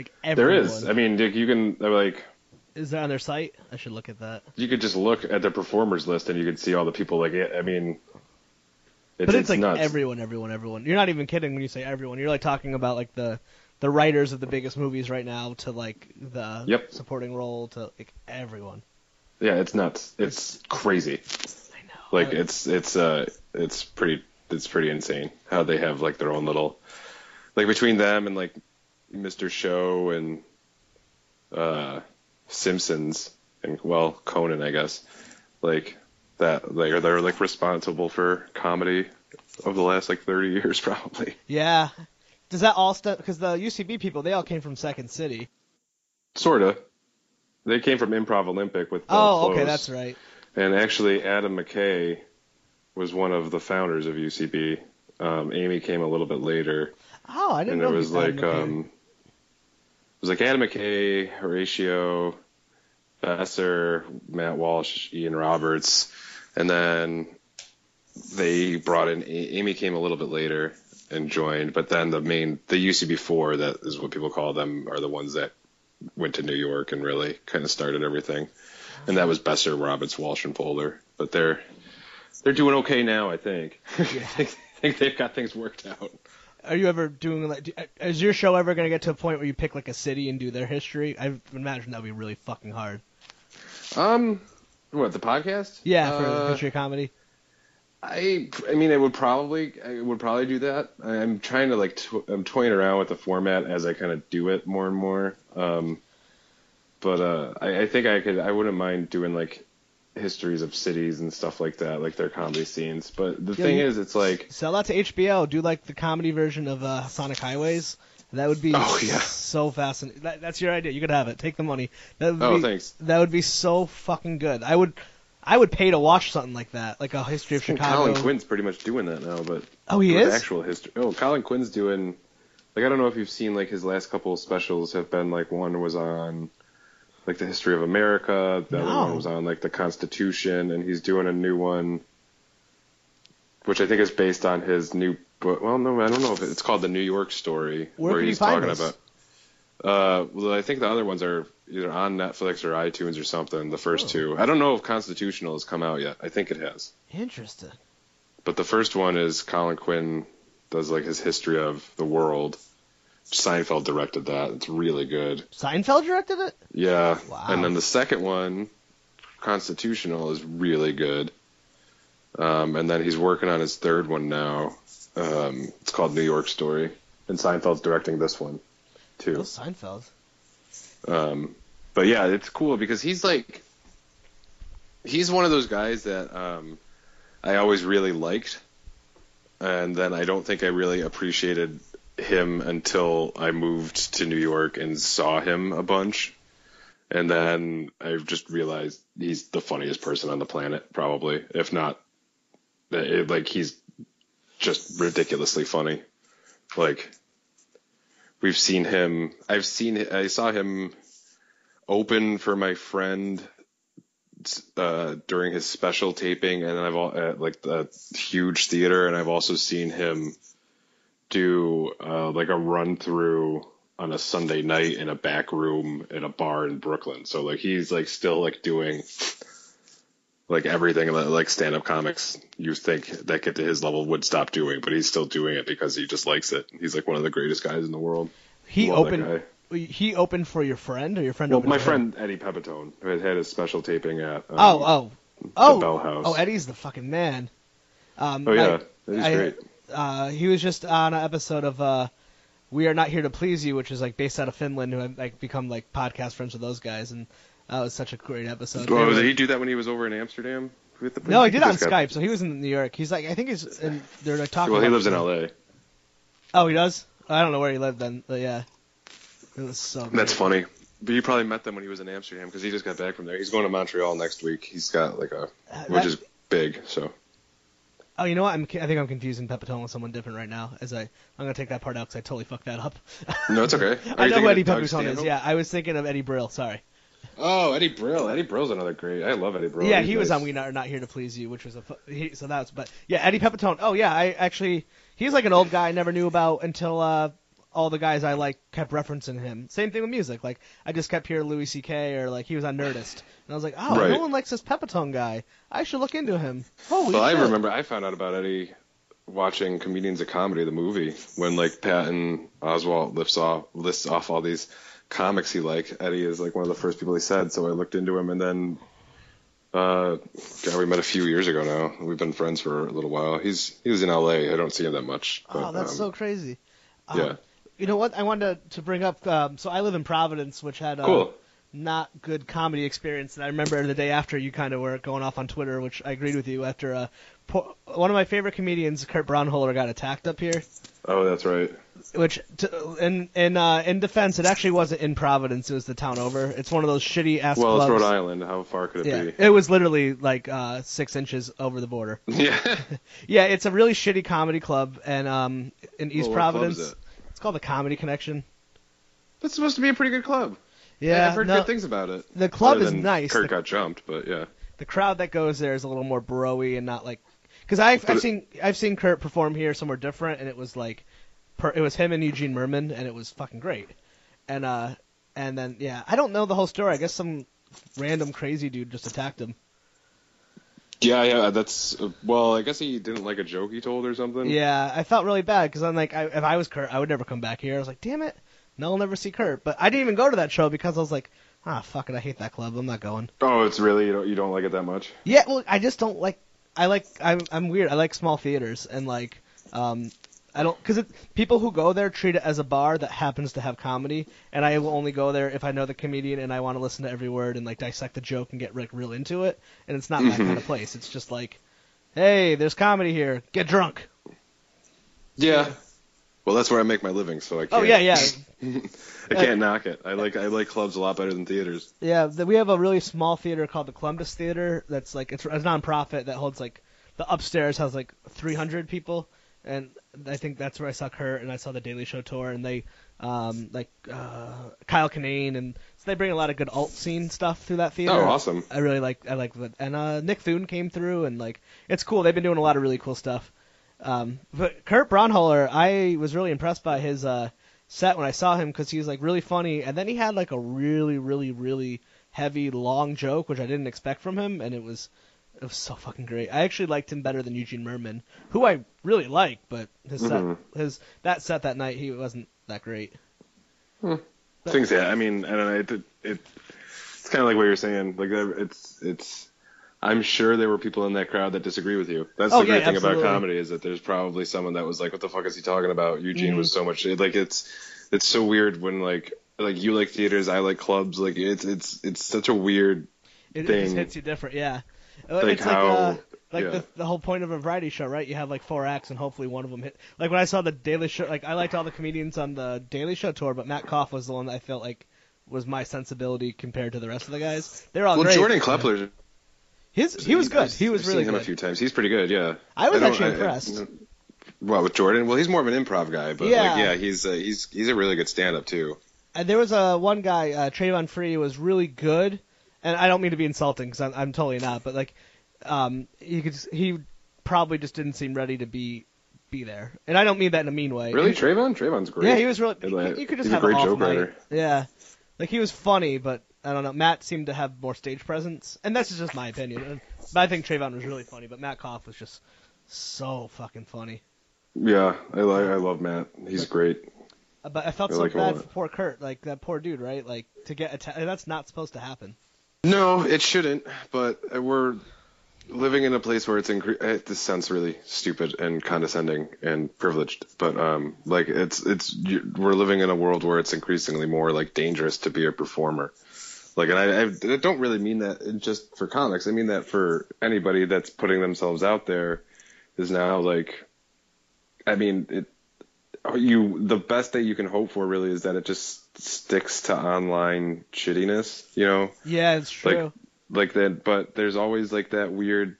Like everyone. is. I mean, Dick, you can like Is that on their site? I should look at that. you could just look at the performers list and you could see all the people. Like I mean, it's, but it's, like nuts. everyone, everyone, everyone. You're not even kidding when you say everyone. You're like talking about like the the writers of the biggest movies right now to like the Yep. supporting role to like everyone. Yeah, it's nuts. It's crazy. I know. Like I- it's it's uh it's pretty it's pretty insane how they have like their own little like between them and like Mr. Show and uh Simpsons and well Conan I guess like that like are they're like responsible for comedy of the last like 30 years probably. yeah. Does that all stem? Because the UCB people, they all came from Second City. Sorta. They came from Improv Olympic with Oh, okay, that's right. And actually, Adam McKay was one of the founders of UCB. Um, Amy came a little bit later, Oh, I didn't and know. it was like um, was like Adam McKay, Horatio, Besser, Matt Walsh, Ian Roberts, and then they brought in Amy came a little bit later and joined, but then the main the UCB four that is what people call them are the ones that went to New York and really kind of started everything, and that was Besser, Roberts, Walsh, and Poehler. But they're they're doing okay now, I think. I think- I think they've got things worked out. Are you ever doing like? Is your show ever gonna get to a point where you pick like a city and do their history? I imagine that would be really fucking hard. Um, what the podcast? Yeah, for Uh, history comedy. I I mean, I would probably I would probably do that. I'm trying to like to, I'm toying around with the format as I kind of do it more and more. Um, but uh, I, I think I could I wouldn't mind doing like histories of cities and stuff like that, like their comedy scenes. But the Yeah, thing is, it's like Sell that to HBO. Do like the comedy version of uh, Sonic Highways. That would be Oh, yeah. so fascinating. That, that's your idea. You could have it. Take the money. That would Oh, be, thanks. That would be so fucking good. I would, I would pay to watch something like that, like a history of Chicago. Colin Quinn's pretty much doing that now. But Oh, he is? actual history. Oh, Colin Quinn's doing Like I don't know if you've seen like his last couple of specials have been like one was on like the history of America, the other one was on like the Constitution, and he's doing a new one, which I think is based on his new book. Well, no, I don't know if it's called the New York Story, Where you he's talking this? about. Uh, well, I think the other ones are either on Netflix or iTunes or something. The first Oh. two, I don't know if Constitutional has come out yet. I think it has. Interesting. But the first one is Colin Quinn does like his history of the world. Seinfeld directed that. It's really good. Seinfeld directed it. Yeah. Wow. And then the second one, Constitutional, is really good. Um, and then he's working on his third one now. Um, it's called New York Story, and Seinfeld's directing this one, too. Seinfeld. Um, but yeah, it's cool because he's like, he's one of those guys that um, I always really liked, and then I don't think I really appreciated him until I moved to New York and saw him a bunch, and then I just realized he's the funniest person on the planet, probably, if not, it, like he's just ridiculously funny, like. We've seen him. I've seen. I saw him open for my friend uh, during his special taping, and I've all at like the huge theater, and I've also seen him do uh, like a run through on a Sunday night in a back room in a bar in Brooklyn. So like he's like still like doing like everything that like stand up comics you think that get to his level would stop doing, but he's still doing it because he just likes it. He's like one of the greatest guys in the world. He opened. He opened for your friend, or your friend Well, my friend Eddie Pepitone who had had his special taping at. Um, Oh, oh, oh, Bell House. oh! Eddie's the fucking man. Um, Oh yeah, I- he's I- great. Uh, he was just on an episode of uh, "We Are Not Here to Please You," which is like based out of Finland. Who I've like become like podcast friends with those guys, and that was such a great episode. Well, They did he do that when he was over in Amsterdam? With the no, he did it on just got- Skype, so he was in New York. He's like, I think he's in. They're like talking. Well, he lives in L.A. Oh, he does. I don't know where he lived then, but yeah, it was so. Great. That's funny. But you probably met them when he was in Amsterdam because he just got back from there. He's going to Montreal next week. He's got like a, Uh, which is big. So Oh, you know what? I'm, I think I'm confusing Pepitone with someone different right now. As I, I'm gonna take that part out because I totally fucked that up. no, it's okay. Are I know who Eddie Pepitone is. Yeah, I was thinking of Eddie Brill. Sorry. Oh, Eddie Brill. Eddie Brill's another great. I love Eddie Brill. yeah, He's he was nice. on We Are Not Here to Please You, which was a he, so that's but yeah, Eddie Pepitone. Oh yeah, I actually he's like an old guy I never knew about until uh, all the guys I like kept referencing him. Same thing with music. Like I just kept hearing Louis C.K. or like he was on Nerdist, and I was like, oh, Right. no one likes this Pepitone guy. I should look into him. Holy Well, I remember I found out about Eddie watching Comedians of Comedy, the movie, when like Patton Oswalt lifts off lists off all these comics he liked. Eddie is like one of the first people he said, so I looked into him, and then uh, God, we met a few years ago now. We've been friends for a little while. He's he was in L.A. I don't see him that much. Oh, but, that's um, so crazy. Uh, yeah. You know what? I wanted to, to bring up. Um, so I live in Providence, which had a Cool. not good comedy experience. And I remember the day after you kind of were going off on Twitter, which I agreed with you after uh, po- one of my favorite comedians, Kurt Braunohler, got attacked up here. Oh, that's right. Which, to, in in uh, in defense, it actually wasn't in Providence. It was the town over. It's one of those shitty ass Well, clubs. it's Rhode Island. How far could it Yeah, be? it was literally like uh, six inches over the border. Yeah. Yeah, it's a really shitty comedy club, and um, in East Well, Providence? It's called the Comedy Connection. That's supposed to be a pretty good club. Yeah, I've heard no, good things about it. the club Other is nice. Kurt The, got jumped, but yeah. the crowd that goes there is a little more broy and not like because I've, I've seen I've seen Kurt perform here somewhere different, and it was like per, it was him and Eugene Mirman, and it was fucking great. And uh, and then yeah, I don't know the whole story. I guess some random crazy dude just attacked him. Yeah, yeah, that's well. I guess he didn't like a joke he told or something. Yeah, I felt really bad because I'm like, I, if I was Kurt, I would never come back here. I was like, damn it, no, I'll never see Kurt. But I didn't even go to that show because I was like, ah, fuck it, I hate that club. I'm not going. Oh, it's really you don't you don't like it that much? Yeah, well, I just don't like. I like. I'm I'm weird. I like small theaters and like. Um, I don't because people who go there treat it as a bar that happens to have comedy, and I will only go there if I know the comedian and I want to listen to every word and like dissect the joke and get like real into it. And it's not that Mhm. kind of place. It's just like, hey, there's comedy here. Get drunk. Yeah. Well, that's where I make my living, so I can't. Oh yeah, yeah. I can't knock it. I like I like clubs a lot better than theaters. Yeah, we have a really small theater called the Columbus Theater. That's like it's a nonprofit that holds like the upstairs has like 300 people, and I think that's where I saw Kurt and I saw the Daily Show tour, and they um, like uh, Kyle Kinane, and so they bring a lot of good alt scene stuff through that theater. Oh, awesome. I really like I like that, and uh, Nick Thune came through, and like it's cool. They've been doing a lot of really cool stuff. Um, but Kurt Braunohler, I was really impressed by his uh, set when I saw him because he was like really funny, and then he had like a really, really, really heavy, long joke which I didn't expect from him, and it was it was so fucking great. I actually liked him better than Eugene Mirman, who I really like, but his Mhm. set, his that set that night, he wasn't that great. Things, yeah. I mean, I don't know. It, it, it's kind of like what you're saying. Like, it's, it's. I'm sure there were people in that crowd that disagree with you. That's Oh, the great yeah, thing absolutely. about comedy is that there's probably someone that was like, "What the fuck is he talking about?" Eugene Mhm. was so much like it's, it's so weird when like like you like theaters, I like clubs. Like it's it's it's such a weird. It, it Thing. just hits you different, yeah. Uh, Like it's how- like uh, like yeah. the the whole point of a variety show, right? You have like four acts, and hopefully one of them hit. Like when I saw the Daily Show, like I liked all the comedians on the Daily Show tour, but Matt Koff was the one that I felt like was my sensibility compared to the rest of the guys. They're all Well, great. Jordan Klepper. His he was good. He was I've really seen him good. a few times. He's pretty good. Yeah. I was don't- actually impressed. well, with Jordan, well, he's more of an improv guy, but Yeah. like, yeah, he's uh, he's he's a really good stand-up too. And there was a one guy, uh, Travon Free, was really good, and I don't mean to be insulting because I'm, I'm totally not, but like, um, he could he probably just didn't seem ready to be be there, and I don't mean that in a mean way. Really, Travon? Travon's great. Yeah, he was really. He- like, you could just he's a have great off joke night. writer. Yeah, like he was funny, but I don't know. Matt seemed to have more stage presence, and that's just my opinion. But I think Travon was really funny, but Matt Koff was just so fucking funny. Yeah, I like I love Matt. He's great. Uh, But I felt I so like bad for poor Kurt, like that poor dude, right? Like to get atta- that's not supposed to happen. No, it shouldn't. But we're living in a place where it's incre- this sounds really stupid and condescending and privileged, but um, like it's it's we're living in a world where it's increasingly more like dangerous to be a performer. Like, and I, I don't really mean that just for comics. I mean that for anybody that's putting themselves out there is now like, I mean, it. You the best that you can hope for really is that it just sticks to online shittiness, you know? Yeah, it's true. like that but there's always like that weird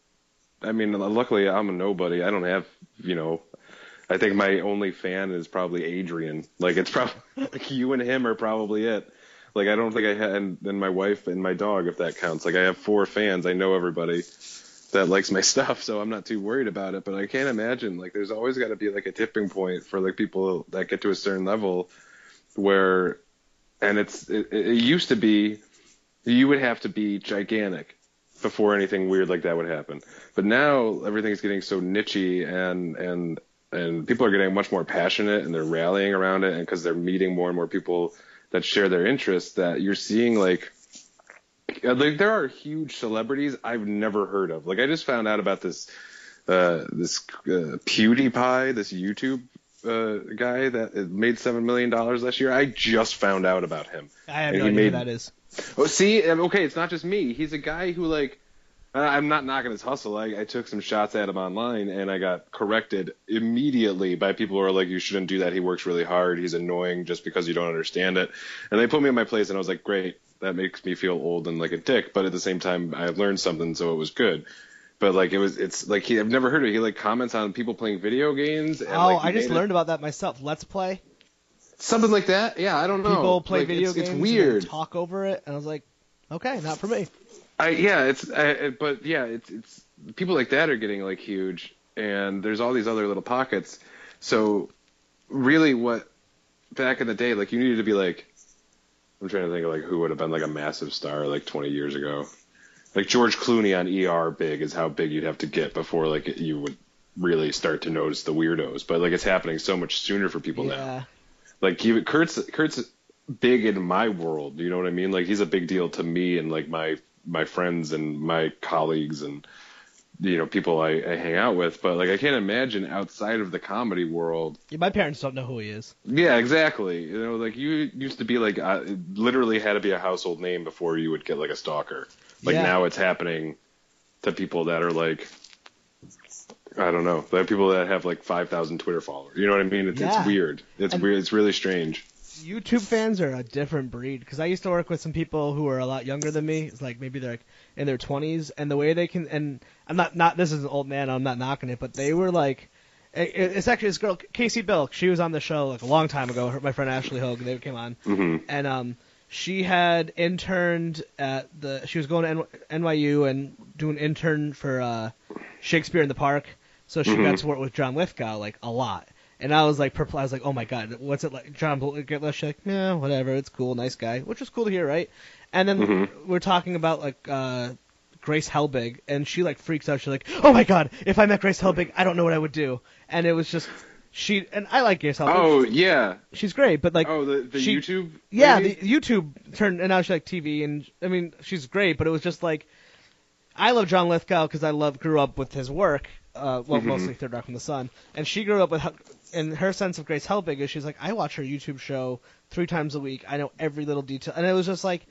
i mean luckily i'm a nobody. I don't have you know i think my only fan is probably adrian. Like it's probably like you and him are probably it. Like i don't think i had and then my wife and my dog if that counts. Like i have four fans. I know everybody that likes my stuff so i'm not too worried about it but i can't imagine like there's always got to be like a tipping point for like people that get to a certain level where and it's it, it used to be you would have to be gigantic before anything weird like that would happen. But now everything's getting so nichey and and and people are getting much more passionate and they're rallying around it and because they're meeting more and more people that share their interests that you're seeing like like there are huge celebrities I've never heard of. Like I just found out about this uh this uh, PewDiePie, this YouTube uh, guy that made seven million dollars last year. I just found out about him. I have and no idea made- who that is. Oh, see, um, okay, it's not just me. He's a guy who like. I'm not knocking his hustle. I, I took some shots at him online, and I got corrected immediately by people who are like, "You shouldn't do that. He works really hard. He's annoying just because you don't understand it." And they put me in my place, and I was like, "Great, that makes me feel old and like a dick." But at the same time, I learned something, so it was good. But like it was, it's like he, I've never heard of. it. He like comments on people playing video games. And, Oh, like, I just made it- learned about that myself. Let's play. something like that. Yeah, I don't know. People play Like, video it's, games. It's weird. talk over it, and I was like, okay, not for me. I yeah, it's I, but yeah, it's it's people like that are getting like huge, and there's all these other little pockets. So really, what back in the day, like you needed to be like, I'm trying to think of like who would have been like a massive star like 20 years ago. Like George Clooney on ER big is how big you'd have to get before like you would really start to notice the weirdos. But like it's happening so much sooner for people now like even Kurt's Kurt's big in my world. You know what I mean? Like he's a big deal to me and like my my friends and my colleagues and you know people I, I hang out with. But like I can't imagine outside of the comedy world. Yeah, My parents don't know who he is. Yeah, exactly. You know, like you used to be like uh, literally had to be a household name before you would get like a stalker. Like Yeah. now it's happening to people that are like. I don't know. Are people that have like five thousand Twitter followers. You know what I mean? It's, Yeah. it's weird. It's And- weird. It's really strange. YouTube fans are a different breed because I used to work with some people who are a lot younger than me. It's like maybe they're like in their 20s, and the way they can and I'm not not this is an old man. I'm not knocking it, but they were like It, it- it's actually this girl Casey Bilk. She was on the show like a long time ago. Her, my friend Ashley Hogue. They came on, hmm and um, she had interned at the. She was going to N- NYU and doing intern for uh, Shakespeare in the Park. So she got Mhm. to work with John Lithgow like a lot. And I was like perplexed. I was like, oh my god, what's it like? John Lithgow. She's like, yeah, whatever. It's cool, nice guy, which was cool to hear, right? And then Mhm. we're talking about like uh, Grace Helbig, and she like freaks out. She's like, "Oh my god, if I met Grace Helbig, I don't know what I would do." And it was just she and I like Grace Helbig. Oh yeah. she's great, but like, oh the the she- YouTube. yeah, lady? the YouTube turned, and now she's like TV, and I mean, she's great, but it was just like, I love John Lithgow because I love grew up with his work. Uh, well, Mhm. mostly Third Rock from the Sun, and she grew up with, and her sense of Grace Helbig is she's like, I watch her YouTube show three times a week. I know every little detail, and it was just like,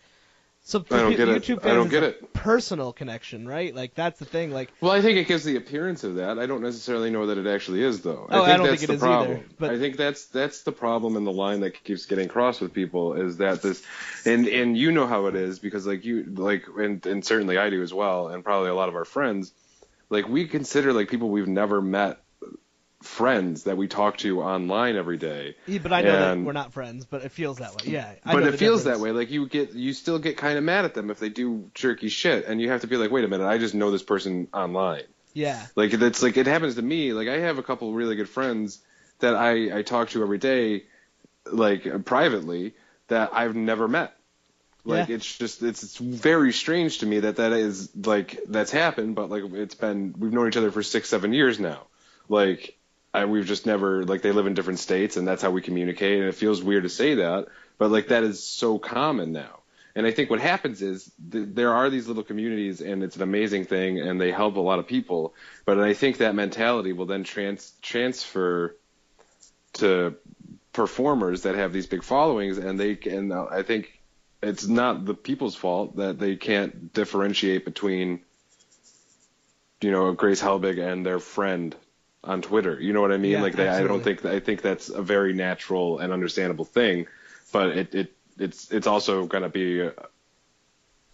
so I don't get it. YouTube I fans, don't get a it. personal connection, right? Like that's the thing. Like, Well, I think it gives the appearance of that. I don't necessarily know that it actually is, though. Oh, I I think don't that's think it the is problem. either, but- I think that's that's the problem in the line that keeps getting crossed with people is that this, and and you know how it is because like you like and and certainly I do as well, and probably a lot of our friends, like we consider like people we've never met friends that we talk to online every day. yeah, but I know that we're not friends, but it feels that way. Yeah, I but it feels difference. that way. Like you get, you still get kind of mad at them if they do jerky shit, and you have to be like, wait a minute, I just know this person online. Yeah, Like that's like it happens to me. Like I have a couple really good friends that I I talk to every day, like privately that I've never met. Like Yeah. it's just it's, it's very strange to me that that is like that's happened. But like it's been we've known each other for six seven years now. Like I, we've just never like they live in different states and that's how we communicate. And it feels weird to say that, but like that is so common now. And I think what happens is th- there are these little communities, and it's an amazing thing, and they help a lot of people. But I think that mentality will then trans- transfer to performers that have these big followings, and they can. I think it's not the people's fault that they can't differentiate between, you know, Grace Helbig and their friend on Twitter. You know what I mean? Yeah, like they, I don't think I think that's a very natural and understandable thing, but it, it it's it's also going to be,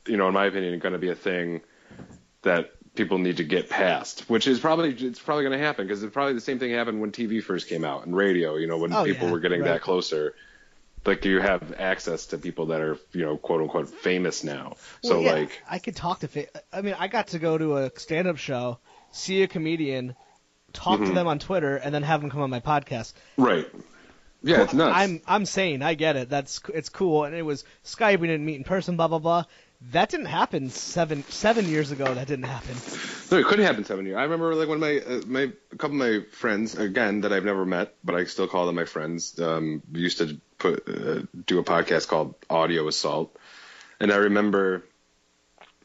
you know, in my opinion, going to be a thing that people need to get past, which is probably it's probably going to happen because it's probably the same thing happened when TV first came out and radio. You know, when Oh, people yeah, were getting right. that closer. Like you have access to people that are, you know, quote unquote famous now. So Well, yeah, like, I could talk to. Fa- I mean, I got to go to a stand-up show, see a comedian, talk to Mhm. them on Twitter, and then have them come on my podcast. right? Yeah, it's nuts. I'm I'm sane. I get it. That's it's cool. And it was Skype. We didn't meet in person. Blah blah blah. That didn't happen seven seven years ago. That didn't happen. No, it could happen seven years. I remember like one of my uh, my a couple of my friends again that I've never met, but I still call them my friends. Um, used to put uh, do a podcast called Audio Assault, and I remember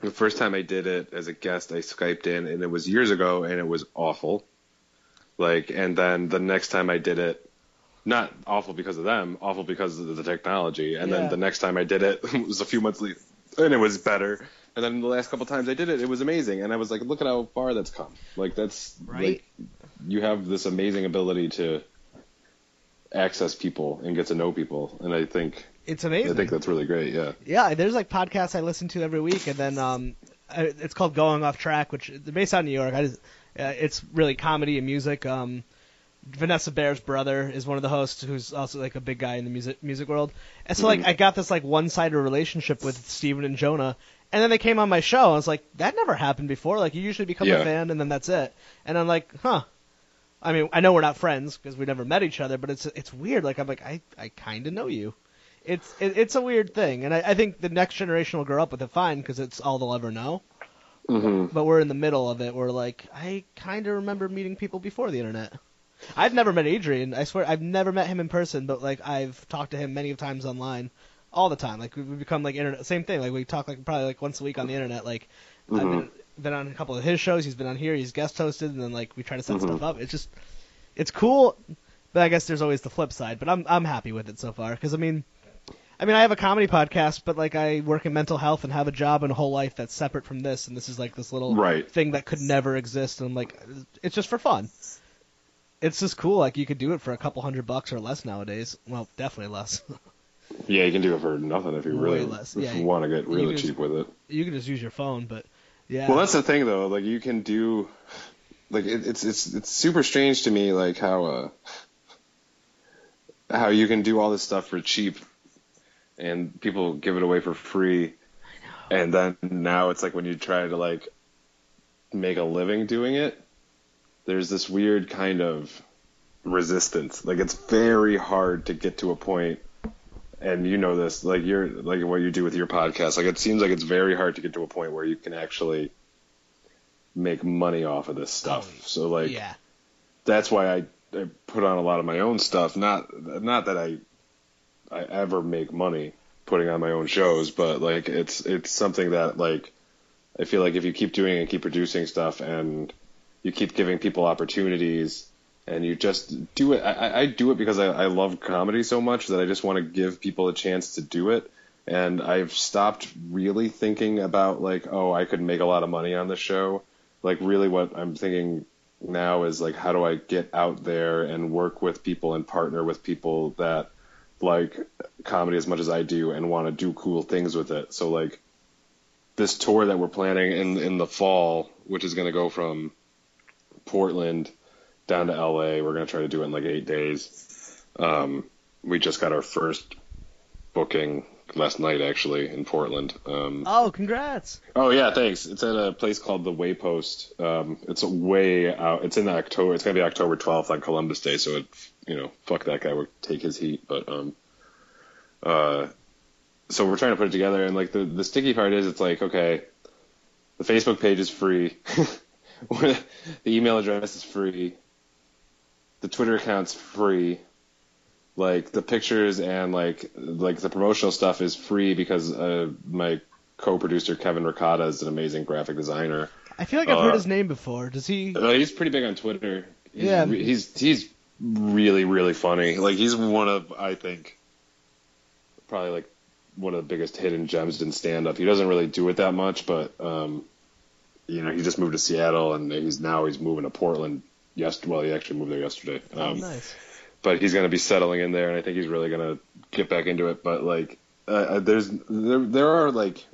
the first time I did it as a guest, I skyped in, and it was years ago, and it was awful. Like, and then the next time I did it, not awful because of them, awful because of the technology. And Yeah. then the next time I did it, it was a few months later, and it was better. And then the last couple times I did it, it was amazing. And I was like, look at how far that's come. Like that's Right. like you have this amazing ability to access people and get to know people. And I think It's amazing. I think that's really great. Yeah. Yeah, there's like podcasts I listen to every week, and then um, I- it's called Going Off Track, which they're based out in New York. I just, uh, it's really comedy and music. Um, Vanessa Bayer's brother is one of the hosts, who's also like a big guy in the music music world. And so like. I got this like one sided relationship with Steven and Jonah, and then they came on my show. and I was like, that never happened before. Like you usually become a fan, and then that's it. And I'm like, huh. I mean, I know we're not friends because we never met each other, but it's it's weird. Like I'm like, I I kind of know you it's it, it's a weird thing, and I, I think the next generation will grow up with it fine because it's all they'll ever know. Hmm But we're in the middle of it. We're like, I kind of remember meeting people before the internet. I've never met Adrian. I swear, I've never met him in person, but like I've talked to him many times online, all the time. Like we become like internet. Same thing. Like we talk like probably like once a week on the internet. Like I've Mhm. been, been on a couple of his shows. He's been on here. He's guest hosted, and then like we try to set Mhm. stuff up. It's just, it's cool. But I guess there's always the flip side. But I'm I'm happy with it so far because I mean. I mean, I have a comedy podcast, but like I work in mental health and have a job and a whole life that's separate from this, and this is like this little Right. thing that could never exist. And I'm like, it's just for fun. It's just cool. Like you could do it for a couple hundred bucks or less nowadays. Well, definitely less. Yeah, you can do it for nothing if you Way really less. Yeah, you want to get really cheap with it. you can just use your phone, but yeah. Well, that's the thing though. Like you can do like it, it's it's it's super strange to me like how uh how you can do all this stuff for cheap and people give it away for free. And then now it's like when you try to like make a living doing it there's this weird kind of resistance. Like it's very hard to get to a point and you know this like you're like what you do with your podcast. Like it seems like it's very hard to get to a point where you can actually make money off of this stuff. Oh, so like yeah. that's why I, I put on a lot of my own stuff. Not not that I I ever make money putting on my own shows, but like it's it's something that like I feel like if you keep doing and keep producing stuff and you keep giving people opportunities and you just do it. I, I- do it because I, I love comedy so much that I just want to give people a chance to do it. And I've stopped really thinking about like, oh, I could make a lot of money on this show. Like really what I'm thinking now is like how do I get out there and work with people and partner with people that like comedy as much as I do and want to do cool things with it. So like this tour that we're planning in in the fall, which is going to go from Portland down to LA, we're going to try to do it in like 8 days. Um we just got our first booking last night actually in Portland. Um Oh, congrats. Oh yeah, thanks. It's at a place called the Waypost. Um, it's way out. It's in October. It's gonna be October 12th on Columbus Day. So it, you know, fuck that guy. We'll take his heat. But um, uh, so we're trying to put it together. And like the the sticky part is, it's like okay, the Facebook page is free. the email address is free. The Twitter account's free like the pictures and like like the promotional stuff is free because uh, my co-producer Kevin Ricotta is an amazing graphic designer. I feel like I've heard Uh, his name before. Does he? Uh, he's pretty big on Twitter. He's, Yeah. he's he's really really funny. Like he's one of I think probably like one of the biggest hidden gems in stand up. He doesn't really do it that much, but um, you know he just moved to Seattle and he's now he's moving to Portland. Yes, well he actually moved there yesterday. Oh, Um, nice. but he's going to be settling in there, and I think he's really going to get back into it. But like, uh, uh, there's there there are like,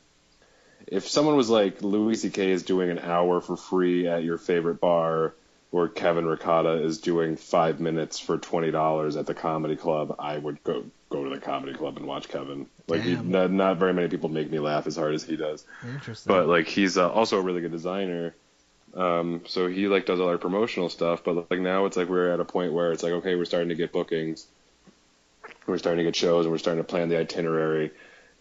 if someone was like Louis C.K. is doing an hour for free at your favorite bar, or Kevin Ricotta is doing five minutes for twenty dollars at the comedy club, I would go go to the comedy club and watch Kevin. Like, he, not, not very many people make me laugh as hard as he does. Interesting. but like he's uh, also a really good designer. Um so he like does all our promotional stuff but like now it's like we're at a point where it's like okay we're starting to get bookings. We're starting to get shows and we're starting to plan the itinerary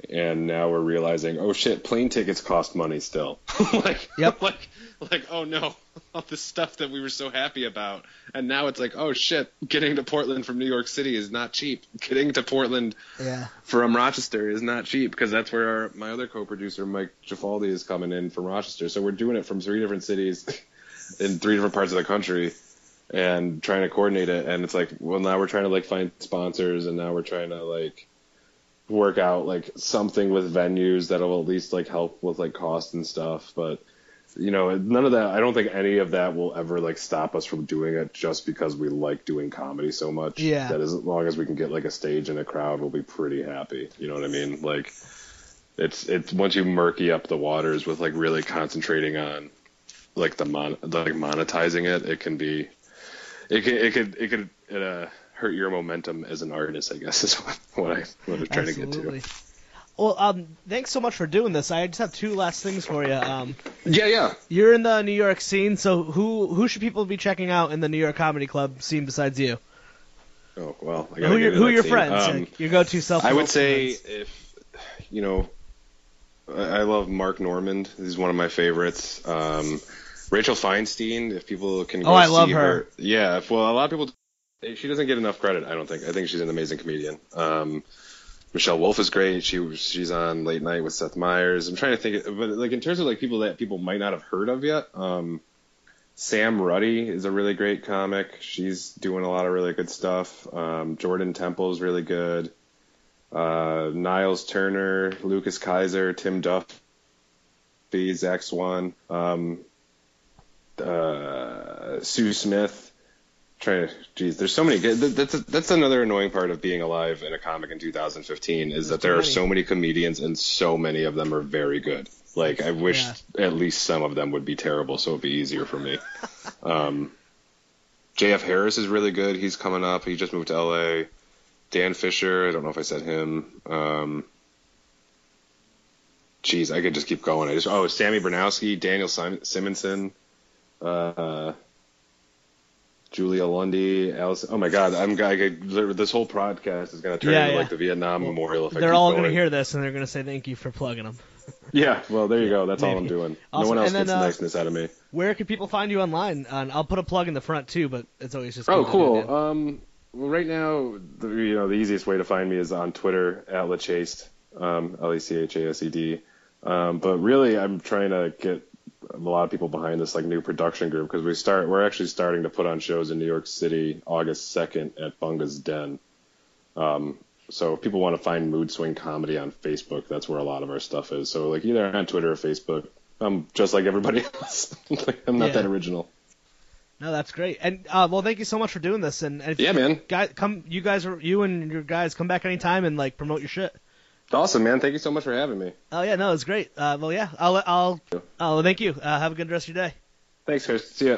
and now we're realizing oh shit plane tickets cost money still like Yep. like like oh no all the stuff that we were so happy about and now it's like oh shit getting to portland from new york city is not cheap getting to portland yeah. from Rochester is not cheap because that's where our, my other co-producer Mike Jafaldi is coming in from Rochester. So we're doing it from three different cities in three different parts of the country and trying to coordinate it. And it's like, well, now we're trying to like find sponsors and now we're trying to like work out like something with venues that'll at least like help with like cost and stuff. But you know, none of that. I don't think any of that will ever like stop us from doing it just because we like doing comedy so much. Yeah. That as long as we can get like a stage and a crowd, we'll be pretty happy. You know what I mean? Like, it's it's once you murky up the waters with like really concentrating on like the mon like monetizing it, it can be, it can it could it could uh, hurt your momentum as an artist. I guess is what, what I what I'm trying Absolutely. to get to. Well, um, thanks so much for doing this. I just have two last things for you. Um. Yeah, yeah. you're in the New York scene, so who who should people be checking out in the New York comedy club scene besides you? Oh well, I Who your who that your scene. friends? Um, your go-to self. I would say if you know, I I love Mark Normand. He's one of my favorites. Um, Rachel Feinstein. If people can go Oh, I see love her. Yeah. If, well, a lot of people. She doesn't get enough credit. I don't think. I think she's an amazing comedian. Um, Michelle Wolf is great. She she's on Late Night with Seth Meyers. I'm trying to think, but like in terms of like people that people might not have heard of yet. Um, Sam Ruddy is a really great comic. She's doing a lot of really good stuff. Um, Jordan Temple is really good. Uh, Niles Turner, Lucas Kaiser, Tim Duffy, Zach Swan, um, uh, Sue Smith. Trying to, geez, there's so many. That's that's another annoying part of being alive in a comic in 2015 is that there are so many comedians and so many of them are very good. Like I wish Yeah. at least some of them would be terrible, so it'd be easier for me. Um, JF Harris is really good. He's coming up. He just moved to LA. Dan Fisher. I don't know if I said him. Um, geez, I could just keep going. I just oh, Sammy Bernowski, Daniel Sim- Simonson, uh, Julia Lundy, Alice. Oh my God, I'm I this whole podcast is gonna turn Yeah, into yeah. like the Vietnam Memorial. If They're all going. to hear this and they're going to say thank you for plugging them. Yeah, well, there you go. That's all I'm doing. Awesome. No one else then, gets uh, niceness out of me. Where can people find you online? And I'll put a plug in the front too, but it's always just Oh, good to do it, cool. Um, well, right now, the, you know, the easiest way to find me is on Twitter at Lechased, um, L E C H A S E D. Um, but really, I'm trying to get a lot of people behind this like new production group because we start, we're actually starting to put on shows in New York City August 2nd at Bunga's Den. Um, so if people want to find mood swing comedy on Facebook, that's where a lot of our stuff is. So like either on Twitter or Facebook. I'm just like everybody else. Like, I'm not Yeah. that original. No, that's great. And uh, well, thank you so much for doing this. And, and Yeah, man. guys, come, you guys are you and your guys come back anytime and like promote your shit. Awesome, man. Thank you so much for having me. Oh yeah, no, it's great. Uh, well, yeah, I'll I'll. Oh, thank you. Uh, have a good rest of your day. Thanks, Chris. See ya.